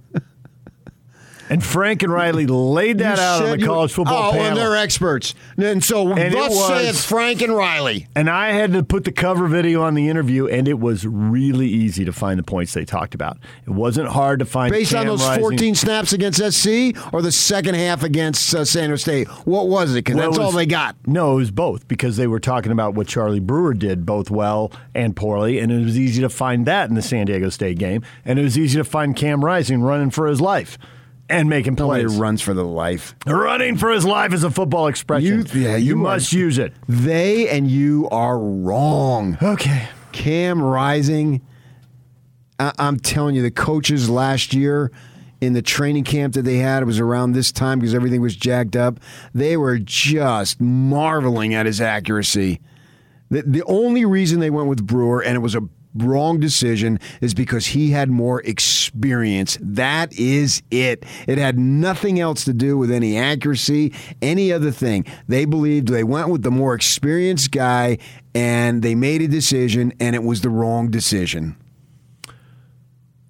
[SPEAKER 3] and Frank and Riley laid that
[SPEAKER 4] You
[SPEAKER 3] out on the
[SPEAKER 4] you-
[SPEAKER 3] college football
[SPEAKER 4] oh,
[SPEAKER 3] panel.
[SPEAKER 4] and they're experts. And so,
[SPEAKER 3] And
[SPEAKER 4] thus
[SPEAKER 3] was-
[SPEAKER 4] saith Frank and Riley.
[SPEAKER 3] And I had to put the cover video on the interview, and it was really easy to find the points they talked about. It wasn't hard to find.
[SPEAKER 4] Based on those
[SPEAKER 3] Rising.
[SPEAKER 4] 14 snaps against SC or the second half against uh, San Jose State? What was it? Because
[SPEAKER 3] Well,
[SPEAKER 4] that's
[SPEAKER 3] it
[SPEAKER 4] all they got.
[SPEAKER 3] No, it was both because they were talking about what Charlie Brewer did both well and poorly, and it was easy to find that in the San Diego State game, and it was easy to find Cam Rising running for his life and making
[SPEAKER 4] Nobody
[SPEAKER 3] plays.
[SPEAKER 4] runs for the life.
[SPEAKER 3] Running for his life is a football expression.
[SPEAKER 4] You, yeah, you,
[SPEAKER 3] must
[SPEAKER 4] are-
[SPEAKER 3] use it.
[SPEAKER 4] They and you are wrong.
[SPEAKER 3] Okay.
[SPEAKER 4] Cam Rising, I- I'm telling you, the coaches last year in the training camp that they had, it was around this time because everything was jacked up. They were just marveling at his accuracy. The, the only reason they went with Brewer, and it was a wrong decision, is because he had more experience. That is it. It had nothing else to do with any accuracy, any other thing. They believed they went with the more experienced guy, and they made a decision, and it was the wrong decision.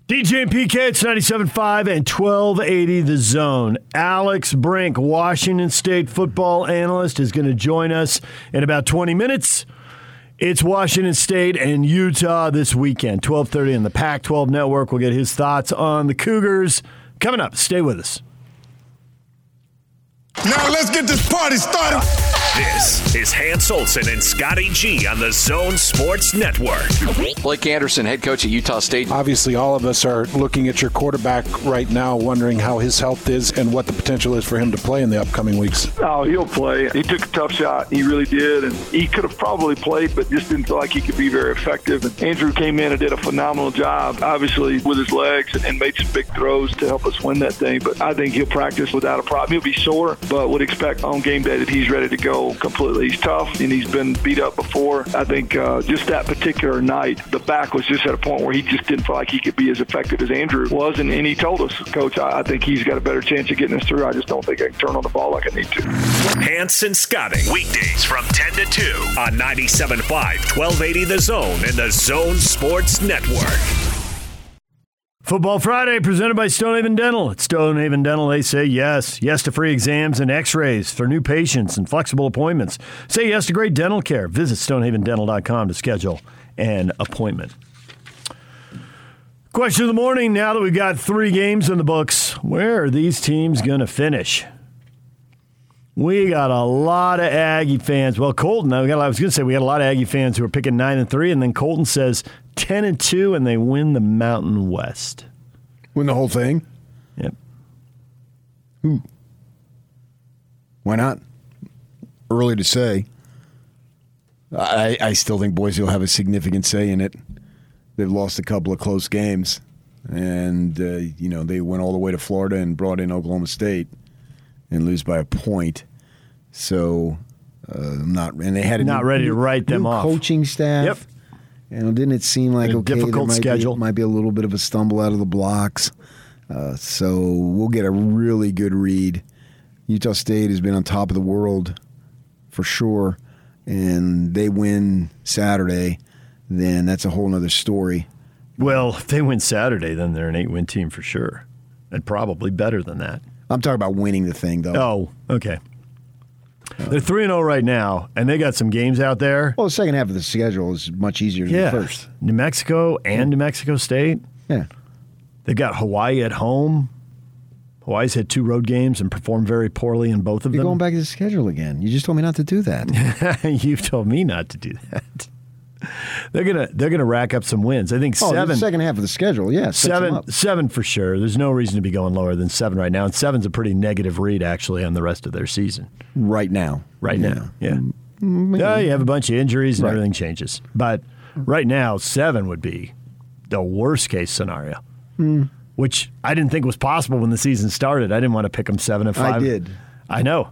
[SPEAKER 3] DJ and PK, it's 97.5 and 1280 The Zone. Alex Brink, Washington State football analyst, is going to join us in about 20 minutes. It's Washington State and Utah this weekend, 1230 on the Pac-12 Network. We'll get his thoughts on the Cougars. Coming up, stay with us.
[SPEAKER 14] Now let's get this party started.
[SPEAKER 5] This is Hans Olsen and Scotty G on the Zone Sports Network.
[SPEAKER 15] Blake Anderson, head coach at Utah State.
[SPEAKER 16] Obviously, all of us are looking at your quarterback right now, wondering how his health is and what the potential is for him to play in the upcoming weeks.
[SPEAKER 17] Oh, he'll play. He took a tough shot. He really did. And he could have probably played, but just didn't feel like he could be very effective. And Andrew came in and did a phenomenal job, obviously, with his legs and, and made some big throws to help us win that thing. But I think he'll practice without a problem. He'll be sore, but would expect on game day that he's ready to go completely. He's tough and he's been beat up before. I think uh, just that particular night, the back was just at a point where he just didn't feel like he could be as effective as Andrew was. And, and he told us, Coach, I, I think he's got a better chance of getting us through. I just don't think I can turn on the ball like I need to.
[SPEAKER 5] Hans and Scotty, weekdays from 10 to 2 on 97.5, 1280 The Zone and the Zone Sports Network.
[SPEAKER 3] Football Friday presented by Stonehaven Dental. At Stonehaven Dental, they say yes. Yes to free exams and x rays for new patients and flexible appointments. Say yes to great dental care. Visit stonehavendental.com to schedule an appointment. Question of the morning now that we've got three games in the books, where are these teams going to finish? We got a lot of Aggie fans. Well, Colton, I, was going to say we got a lot of Aggie fans who are picking nine and three, and then Colton says ten and two, and they win the Mountain West.
[SPEAKER 4] Win the whole thing?
[SPEAKER 3] Yep.
[SPEAKER 4] Who? Why not? Early to say. I, I still think Boise will have a significant say in it. They've lost a couple of close games, and uh, you know they went all the way to Florida and brought in Oklahoma State, and lose by a point. So Uh, not and they had a
[SPEAKER 3] Not
[SPEAKER 4] new-
[SPEAKER 3] ready to write them off.
[SPEAKER 4] Coaching staff.
[SPEAKER 3] Yep.
[SPEAKER 4] And didn't it seem like
[SPEAKER 3] A
[SPEAKER 4] okay?
[SPEAKER 3] difficult
[SPEAKER 4] might
[SPEAKER 3] schedule.
[SPEAKER 4] Be, might be a little bit of a stumble out of the blocks. Uh, so we'll get a really good read. Utah State has been on top of the world for sure, and they win Saturday. Then that's a whole other story.
[SPEAKER 3] Well, if they win Saturday, then they're an eight-win team for sure, and probably better than that.
[SPEAKER 4] I'm talking about winning the thing, though.
[SPEAKER 3] Oh, okay. They're three and zero right now, and they got some games out there.
[SPEAKER 4] Well, the second half of the schedule is much easier than
[SPEAKER 3] Yeah,
[SPEAKER 4] the first.
[SPEAKER 3] New Mexico and New Mexico State.
[SPEAKER 4] Yeah,
[SPEAKER 3] they got Hawaii at home. Hawaii's had two road games and performed very poorly in both of them.
[SPEAKER 4] You're
[SPEAKER 3] them.
[SPEAKER 4] going back to the schedule again. You just told me not to do that. <laughs>
[SPEAKER 3] You've told me not to do that. <laughs> They're gonna they're gonna rack up some wins. I think
[SPEAKER 4] Oh, the
[SPEAKER 3] seven
[SPEAKER 4] second half of the schedule, yeah,
[SPEAKER 3] seven seven for sure. There's no reason to be going lower than seven right now, and seven's a pretty negative read actually on the rest of their season.
[SPEAKER 4] Right now,
[SPEAKER 3] Right
[SPEAKER 4] Yeah.
[SPEAKER 3] now, yeah.
[SPEAKER 4] Mm,
[SPEAKER 3] Yeah, you have a bunch of injuries and
[SPEAKER 4] Right.
[SPEAKER 3] everything changes, but right now seven would be the worst case scenario.
[SPEAKER 4] Hmm.
[SPEAKER 3] Which I didn't think was possible when the season started. I didn't want to pick them seven and five.
[SPEAKER 4] I did.
[SPEAKER 3] I know.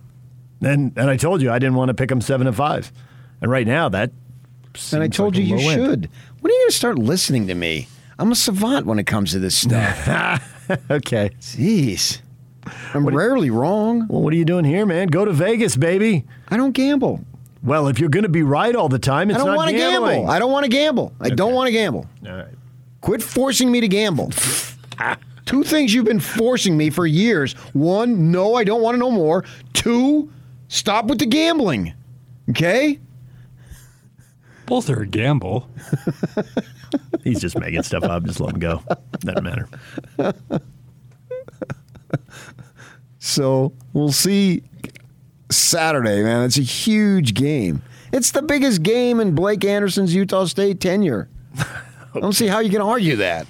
[SPEAKER 3] And and I told you I didn't want to pick them seven and five. And right now that
[SPEAKER 4] And I told
[SPEAKER 3] like
[SPEAKER 4] you you
[SPEAKER 3] end.
[SPEAKER 4] should. When are you going to start listening to me? I'm a savant when it comes to this stuff. <laughs>
[SPEAKER 3] okay.
[SPEAKER 4] Jeez. I'm rarely wrong.
[SPEAKER 3] Well, what are you doing here, man? Go to Vegas, baby.
[SPEAKER 4] I don't gamble.
[SPEAKER 3] Well, if you're going to be right all the time, it's
[SPEAKER 4] I don't want to gamble. I don't want to gamble. I don't want to gamble.
[SPEAKER 3] All right.
[SPEAKER 4] Quit forcing me to gamble. <laughs> Two things you've been forcing me for years. One, no, I don't want to know more. Two, stop with the gambling. Okay?
[SPEAKER 7] Both are a gamble. <laughs>
[SPEAKER 3] He's just making stuff up. Just let him go. Doesn't matter.
[SPEAKER 4] So we'll see Saturday, man. It's a huge game. It's the biggest game in Blake Anderson's Utah State tenure. I don't see how you can argue that.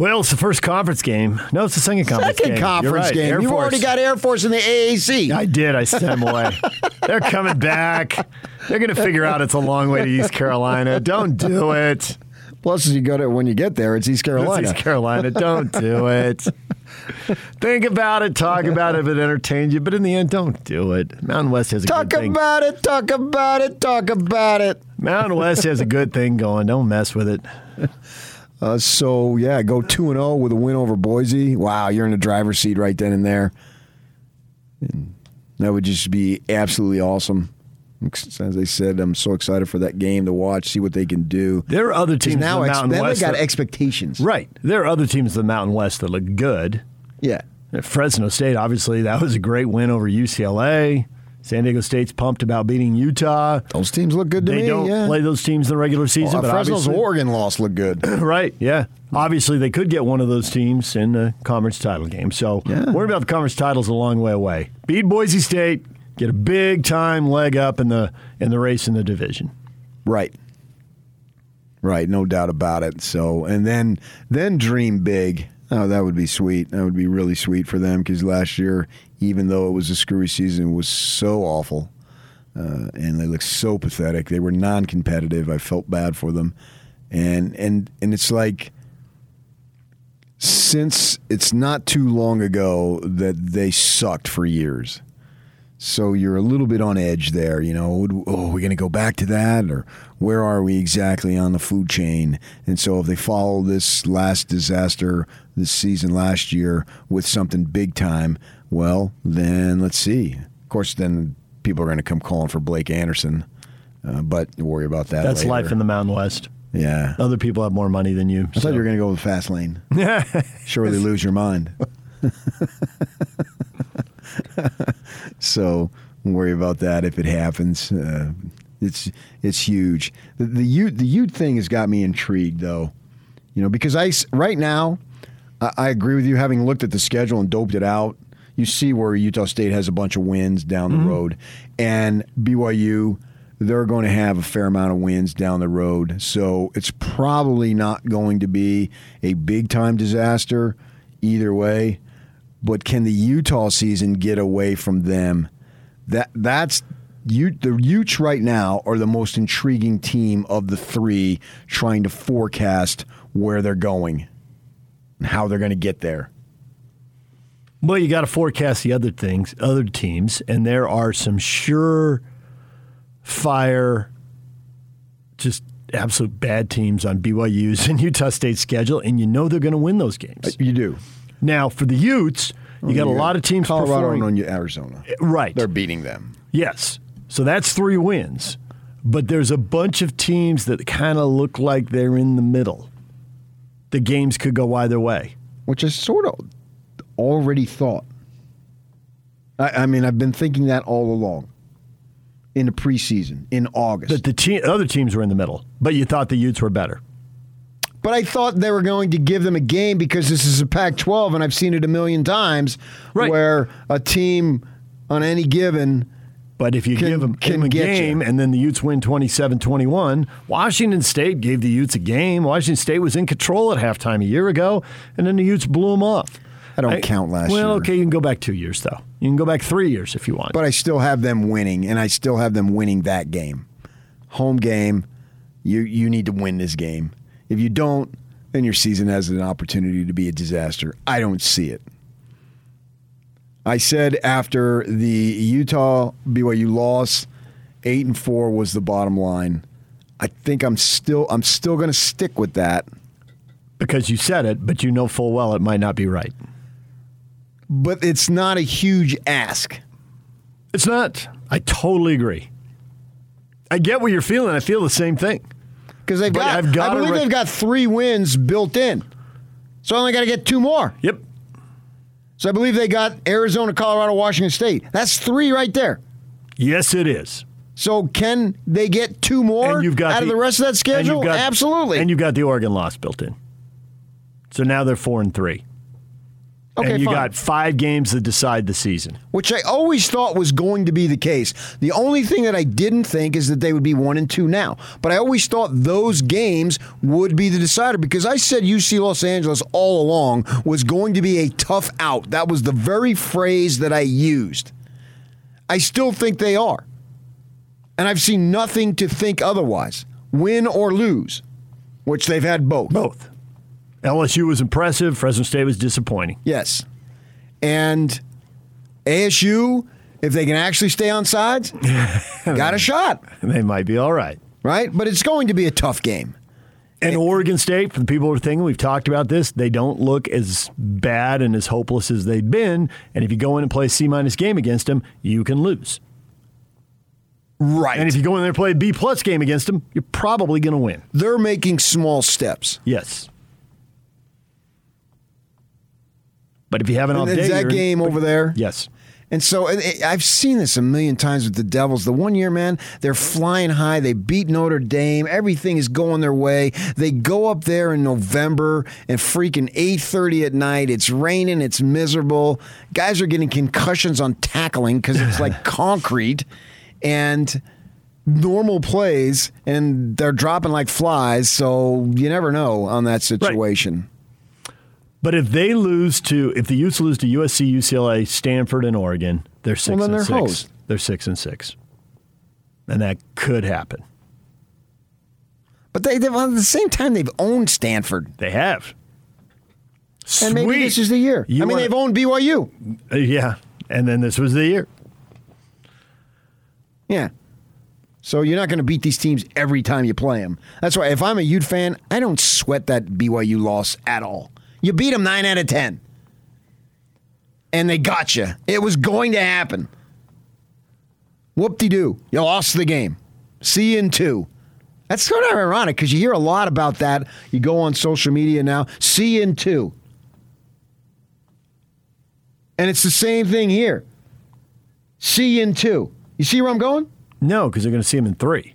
[SPEAKER 3] Well, it's the first conference game. No, it's the second conference
[SPEAKER 4] Second
[SPEAKER 3] game.
[SPEAKER 4] conference
[SPEAKER 3] You're right.
[SPEAKER 4] game.
[SPEAKER 3] Air
[SPEAKER 4] You've
[SPEAKER 3] Force.
[SPEAKER 4] already got Air Force in the AAC.
[SPEAKER 3] I did. I sent them away. They're coming back. They're going to figure out it's a long way to East Carolina. Don't do it.
[SPEAKER 4] Plus, you go to when you get there, it's East Carolina.
[SPEAKER 3] It's East Carolina. Don't do it. Think about it. Talk about it if it entertains you. But in the end, don't do it. Mountain West has a
[SPEAKER 4] Talk
[SPEAKER 3] good thing.
[SPEAKER 4] about it. Talk about it. Talk about it.
[SPEAKER 3] Mountain West has a good thing going. Don't mess with it.
[SPEAKER 4] Uh, so yeah, go two and zero with a win over Boise. Wow, you're in the driver's seat right then and there. And that would just be absolutely awesome. As I said, I'm so excited for that game to watch, see what they can do.
[SPEAKER 3] There are other teams
[SPEAKER 4] now
[SPEAKER 3] in the
[SPEAKER 4] ex-
[SPEAKER 3] Mountain West
[SPEAKER 4] they got
[SPEAKER 3] that-
[SPEAKER 4] expectations.
[SPEAKER 3] Right. There are other teams in the Mountain West that look good.
[SPEAKER 4] Yeah.
[SPEAKER 3] Fresno State, obviously, that was a great win over UCLA. San Diego State's pumped about beating Utah.
[SPEAKER 4] Those teams look good to
[SPEAKER 3] they
[SPEAKER 4] me.
[SPEAKER 3] don't
[SPEAKER 4] yeah.
[SPEAKER 3] play those teams in the regular season,
[SPEAKER 4] Well,
[SPEAKER 3] but
[SPEAKER 4] Fresno's Oregon loss looked good. <clears throat>
[SPEAKER 3] right? Yeah, obviously they could get one of those teams in the conference title game. So worry about the conference titles a long way away. Beat Boise State, get a big time leg up in the in the race in the division.
[SPEAKER 4] Right. Right, no doubt about it. So, and then then dream big. Oh, that would be sweet. That would be really sweet for them because last year, even though it was a screwy season, it was so awful, uh, and they looked so pathetic. They were non-competitive. I felt bad for them, and and and it's like since it's not too long ago that they sucked for years. So you're a little bit on edge there, you know. Oh, are we going to go back to that, or where are we exactly on the food chain? And so, if they follow this last disaster this season last year with something big time, well, then let's see. Of course, then people are going to come calling for Blake Anderson, uh, but worry about that.
[SPEAKER 3] That's
[SPEAKER 4] later.
[SPEAKER 3] life in the Mountain West.
[SPEAKER 4] Yeah.
[SPEAKER 3] Other people have more money than you.
[SPEAKER 4] I thought you were going to go with fast lane. <laughs> Surely lose your mind. <laughs> so worry about that if it happens. Uh, it's it's huge. The, the Ute the Ute thing has got me intrigued though. You know because I right now I, I agree with you. Having looked at the schedule and doped it out, you see where Utah State has a bunch of wins down the mm-hmm. road, and BYU they're going to have a fair amount of wins down the road. So it's probably not going to be a big time disaster either way. But can the Utah season get away from them? That that's Ute, the Utes right now are the most intriguing team of the three, trying to forecast where they're going and how they're going to get there.
[SPEAKER 3] Well, you got to forecast the other things, other teams, and there are some sure fire, just absolute bad teams on BYU's <laughs> and Utah State's schedule, and you know they're going to win those games.
[SPEAKER 4] Uh, you do.
[SPEAKER 3] Now, for the Utes, oh, you got a lot of teams
[SPEAKER 4] Colorado
[SPEAKER 3] performing.
[SPEAKER 4] and Arizona.
[SPEAKER 3] Uh, right.
[SPEAKER 9] They're beating them.
[SPEAKER 3] Yes. So that's three wins. But there's a bunch of teams that kind of look like they're in the middle. The games could go either way.
[SPEAKER 4] Which is sort of already thought. I, I mean, I've been thinking that all along. In the preseason, in August.
[SPEAKER 3] That the te- other teams were in the middle, but you thought the Utes were better.
[SPEAKER 4] But I thought they were going to give them a game because this is a Pac 12, and I've seen it a million times where a team on any given.
[SPEAKER 3] But if you
[SPEAKER 4] can,
[SPEAKER 3] give them,
[SPEAKER 4] can
[SPEAKER 3] a game
[SPEAKER 4] you.
[SPEAKER 3] and then the Utes win 27 21, Washington State gave the Utes a game. Washington State was in control at halftime a year ago, and then the Utes blew them off.
[SPEAKER 4] I don't count last
[SPEAKER 3] well,
[SPEAKER 4] year.
[SPEAKER 3] Well, okay, you can go back two years, though. You can go back three years if you want.
[SPEAKER 4] But I still have them winning, and I still have them winning that game. Home game, you you need to win this game. If you don't, then your season has an opportunity to be a disaster. I don't see it. I said after the Utah BYU loss, eight and four was the bottom line. I think I'm still I'm still going to stick with that
[SPEAKER 3] because you said it, but you know full well it might not be right.
[SPEAKER 4] But it's not a huge ask.
[SPEAKER 3] It's not. I totally agree. I get what you're feeling. I feel the same thing.
[SPEAKER 4] Because they've
[SPEAKER 3] But
[SPEAKER 4] got,
[SPEAKER 3] I've got
[SPEAKER 4] I believe
[SPEAKER 3] rec-
[SPEAKER 4] they've got three wins built in. So I only got to get two more.
[SPEAKER 3] Yep.
[SPEAKER 4] So I believe they got Arizona, Colorado, Washington State. That's three right there.
[SPEAKER 3] Yes, it is.
[SPEAKER 4] So can they get two more
[SPEAKER 3] And you've got
[SPEAKER 4] out of the rest of that schedule?
[SPEAKER 3] you've got-
[SPEAKER 4] Absolutely.
[SPEAKER 3] And you've got the Oregon loss built in. So now they're four and three.
[SPEAKER 4] Okay,
[SPEAKER 3] and you
[SPEAKER 4] fine.
[SPEAKER 3] got five games to decide the season.
[SPEAKER 4] which I always thought was going to be the case. The only thing that I didn't think is that they would be one and two now. But I always thought those games would be the decider because I said UC Los Angeles all along was going to be a tough out. That was the very phrase that I used. I still think they are. And I've seen nothing to think otherwise. Win or lose, which they've had both.
[SPEAKER 3] Both. LSU was impressive. Fresno State was disappointing.
[SPEAKER 4] Yes. And ASU, if they can actually stay on sides, <laughs> got a shot.
[SPEAKER 3] They might be all right.
[SPEAKER 4] Right? But it's going to be a tough game.
[SPEAKER 3] And Oregon State, for the people who are thinking, we've talked about this, they don't look as bad and as hopeless as they've been. And if you go in and play a C minus game against them, you can lose.
[SPEAKER 4] Right.
[SPEAKER 3] And if you go in there and play a B plus game against them, you're probably going to win.
[SPEAKER 4] They're making small steps.
[SPEAKER 3] Yes. But if you have an off day,
[SPEAKER 4] that game over there?
[SPEAKER 3] Yes.
[SPEAKER 4] And so and I've seen this a million times with the Devils. The one year, man, they're flying high. They beat Notre Dame. Everything is going their way. They go up there in November and freaking 8:30 at night. It's raining. It's miserable. Guys are getting concussions on tackling because it's like <laughs> concrete and normal plays, and they're dropping like flies. So you never know on that situation.
[SPEAKER 3] But if they lose to, if the Utes lose to USC, UCLA, Stanford, and Oregon, they're six
[SPEAKER 4] then
[SPEAKER 3] and
[SPEAKER 4] they're
[SPEAKER 3] six.
[SPEAKER 4] hosed.
[SPEAKER 3] They're six and six, and that could happen.
[SPEAKER 4] But they, they've, at the same time, they've owned Stanford.
[SPEAKER 3] They have. Sweet.
[SPEAKER 4] And maybe this is the year.
[SPEAKER 3] You
[SPEAKER 4] I mean,
[SPEAKER 3] wanna-
[SPEAKER 4] they've owned BYU.
[SPEAKER 3] Uh, yeah, and then this was the year.
[SPEAKER 4] Yeah. So you're not going to beat these teams every time you play them. That's why if I'm a Ute fan, I don't sweat that BYU loss at all. You beat them 9 out of 10. And they got you. It was going to happen. Whoop-de-doo. You lost the game. See you in two. That's sort of ironic because you hear a lot about that. You go on social media now. See you in two. And it's the same thing here. See you in two. You see where I'm going?
[SPEAKER 3] No, because they're going to see him in three.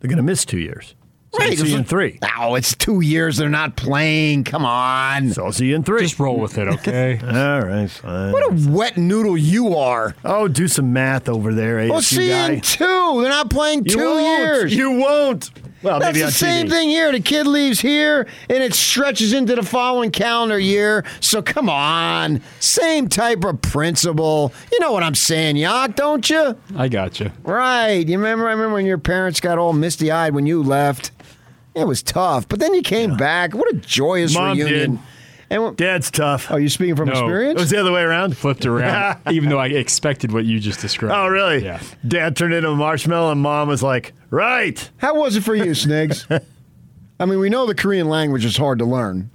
[SPEAKER 3] They're going to miss two years. So
[SPEAKER 4] Right,
[SPEAKER 3] they'll see you in
[SPEAKER 4] it's-
[SPEAKER 3] three.
[SPEAKER 4] Oh, it's two years they're not playing. Come on.
[SPEAKER 3] So I'll see you in three.
[SPEAKER 7] Just roll with it, okay? <laughs>
[SPEAKER 3] All right, fine.
[SPEAKER 4] What a wet noodle you are.
[SPEAKER 3] Oh, do some math over there, ASU
[SPEAKER 4] Well, see
[SPEAKER 3] guy.
[SPEAKER 4] in two. They're not playing
[SPEAKER 3] You
[SPEAKER 4] two
[SPEAKER 3] won't.
[SPEAKER 4] years.
[SPEAKER 3] You won't. Well,
[SPEAKER 4] That's
[SPEAKER 3] maybe
[SPEAKER 4] the
[SPEAKER 3] on
[SPEAKER 4] same
[SPEAKER 3] TV.
[SPEAKER 4] thing here. The kid leaves here, and it stretches into the following calendar year. So come on, same type of principle. You know what I'm saying, Yak, don't you?
[SPEAKER 7] I got you.
[SPEAKER 4] Right. You remember? I remember when your parents got all misty eyed when you left. It was tough, but then you came back. What a joyous
[SPEAKER 3] Mom
[SPEAKER 4] reunion.
[SPEAKER 3] did.
[SPEAKER 4] And
[SPEAKER 3] Dad's tough.
[SPEAKER 4] Oh, Are you speaking from
[SPEAKER 7] No.
[SPEAKER 4] experience?
[SPEAKER 3] It was the other way around.
[SPEAKER 7] Flipped around, <laughs> even though I expected what you just described.
[SPEAKER 3] Oh, really?
[SPEAKER 7] Yeah.
[SPEAKER 3] Dad turned into a marshmallow, and mom was like, right.
[SPEAKER 4] How was it for you, Snigs? <laughs> I mean, we know the Korean language is hard to learn.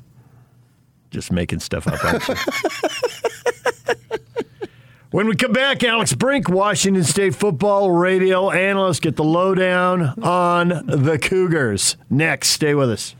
[SPEAKER 3] Just making stuff up, aren't you? <laughs> When we come back, Alex Brink, Washington State football radio analyst, get the lowdown on the Cougars. Next, stay with us.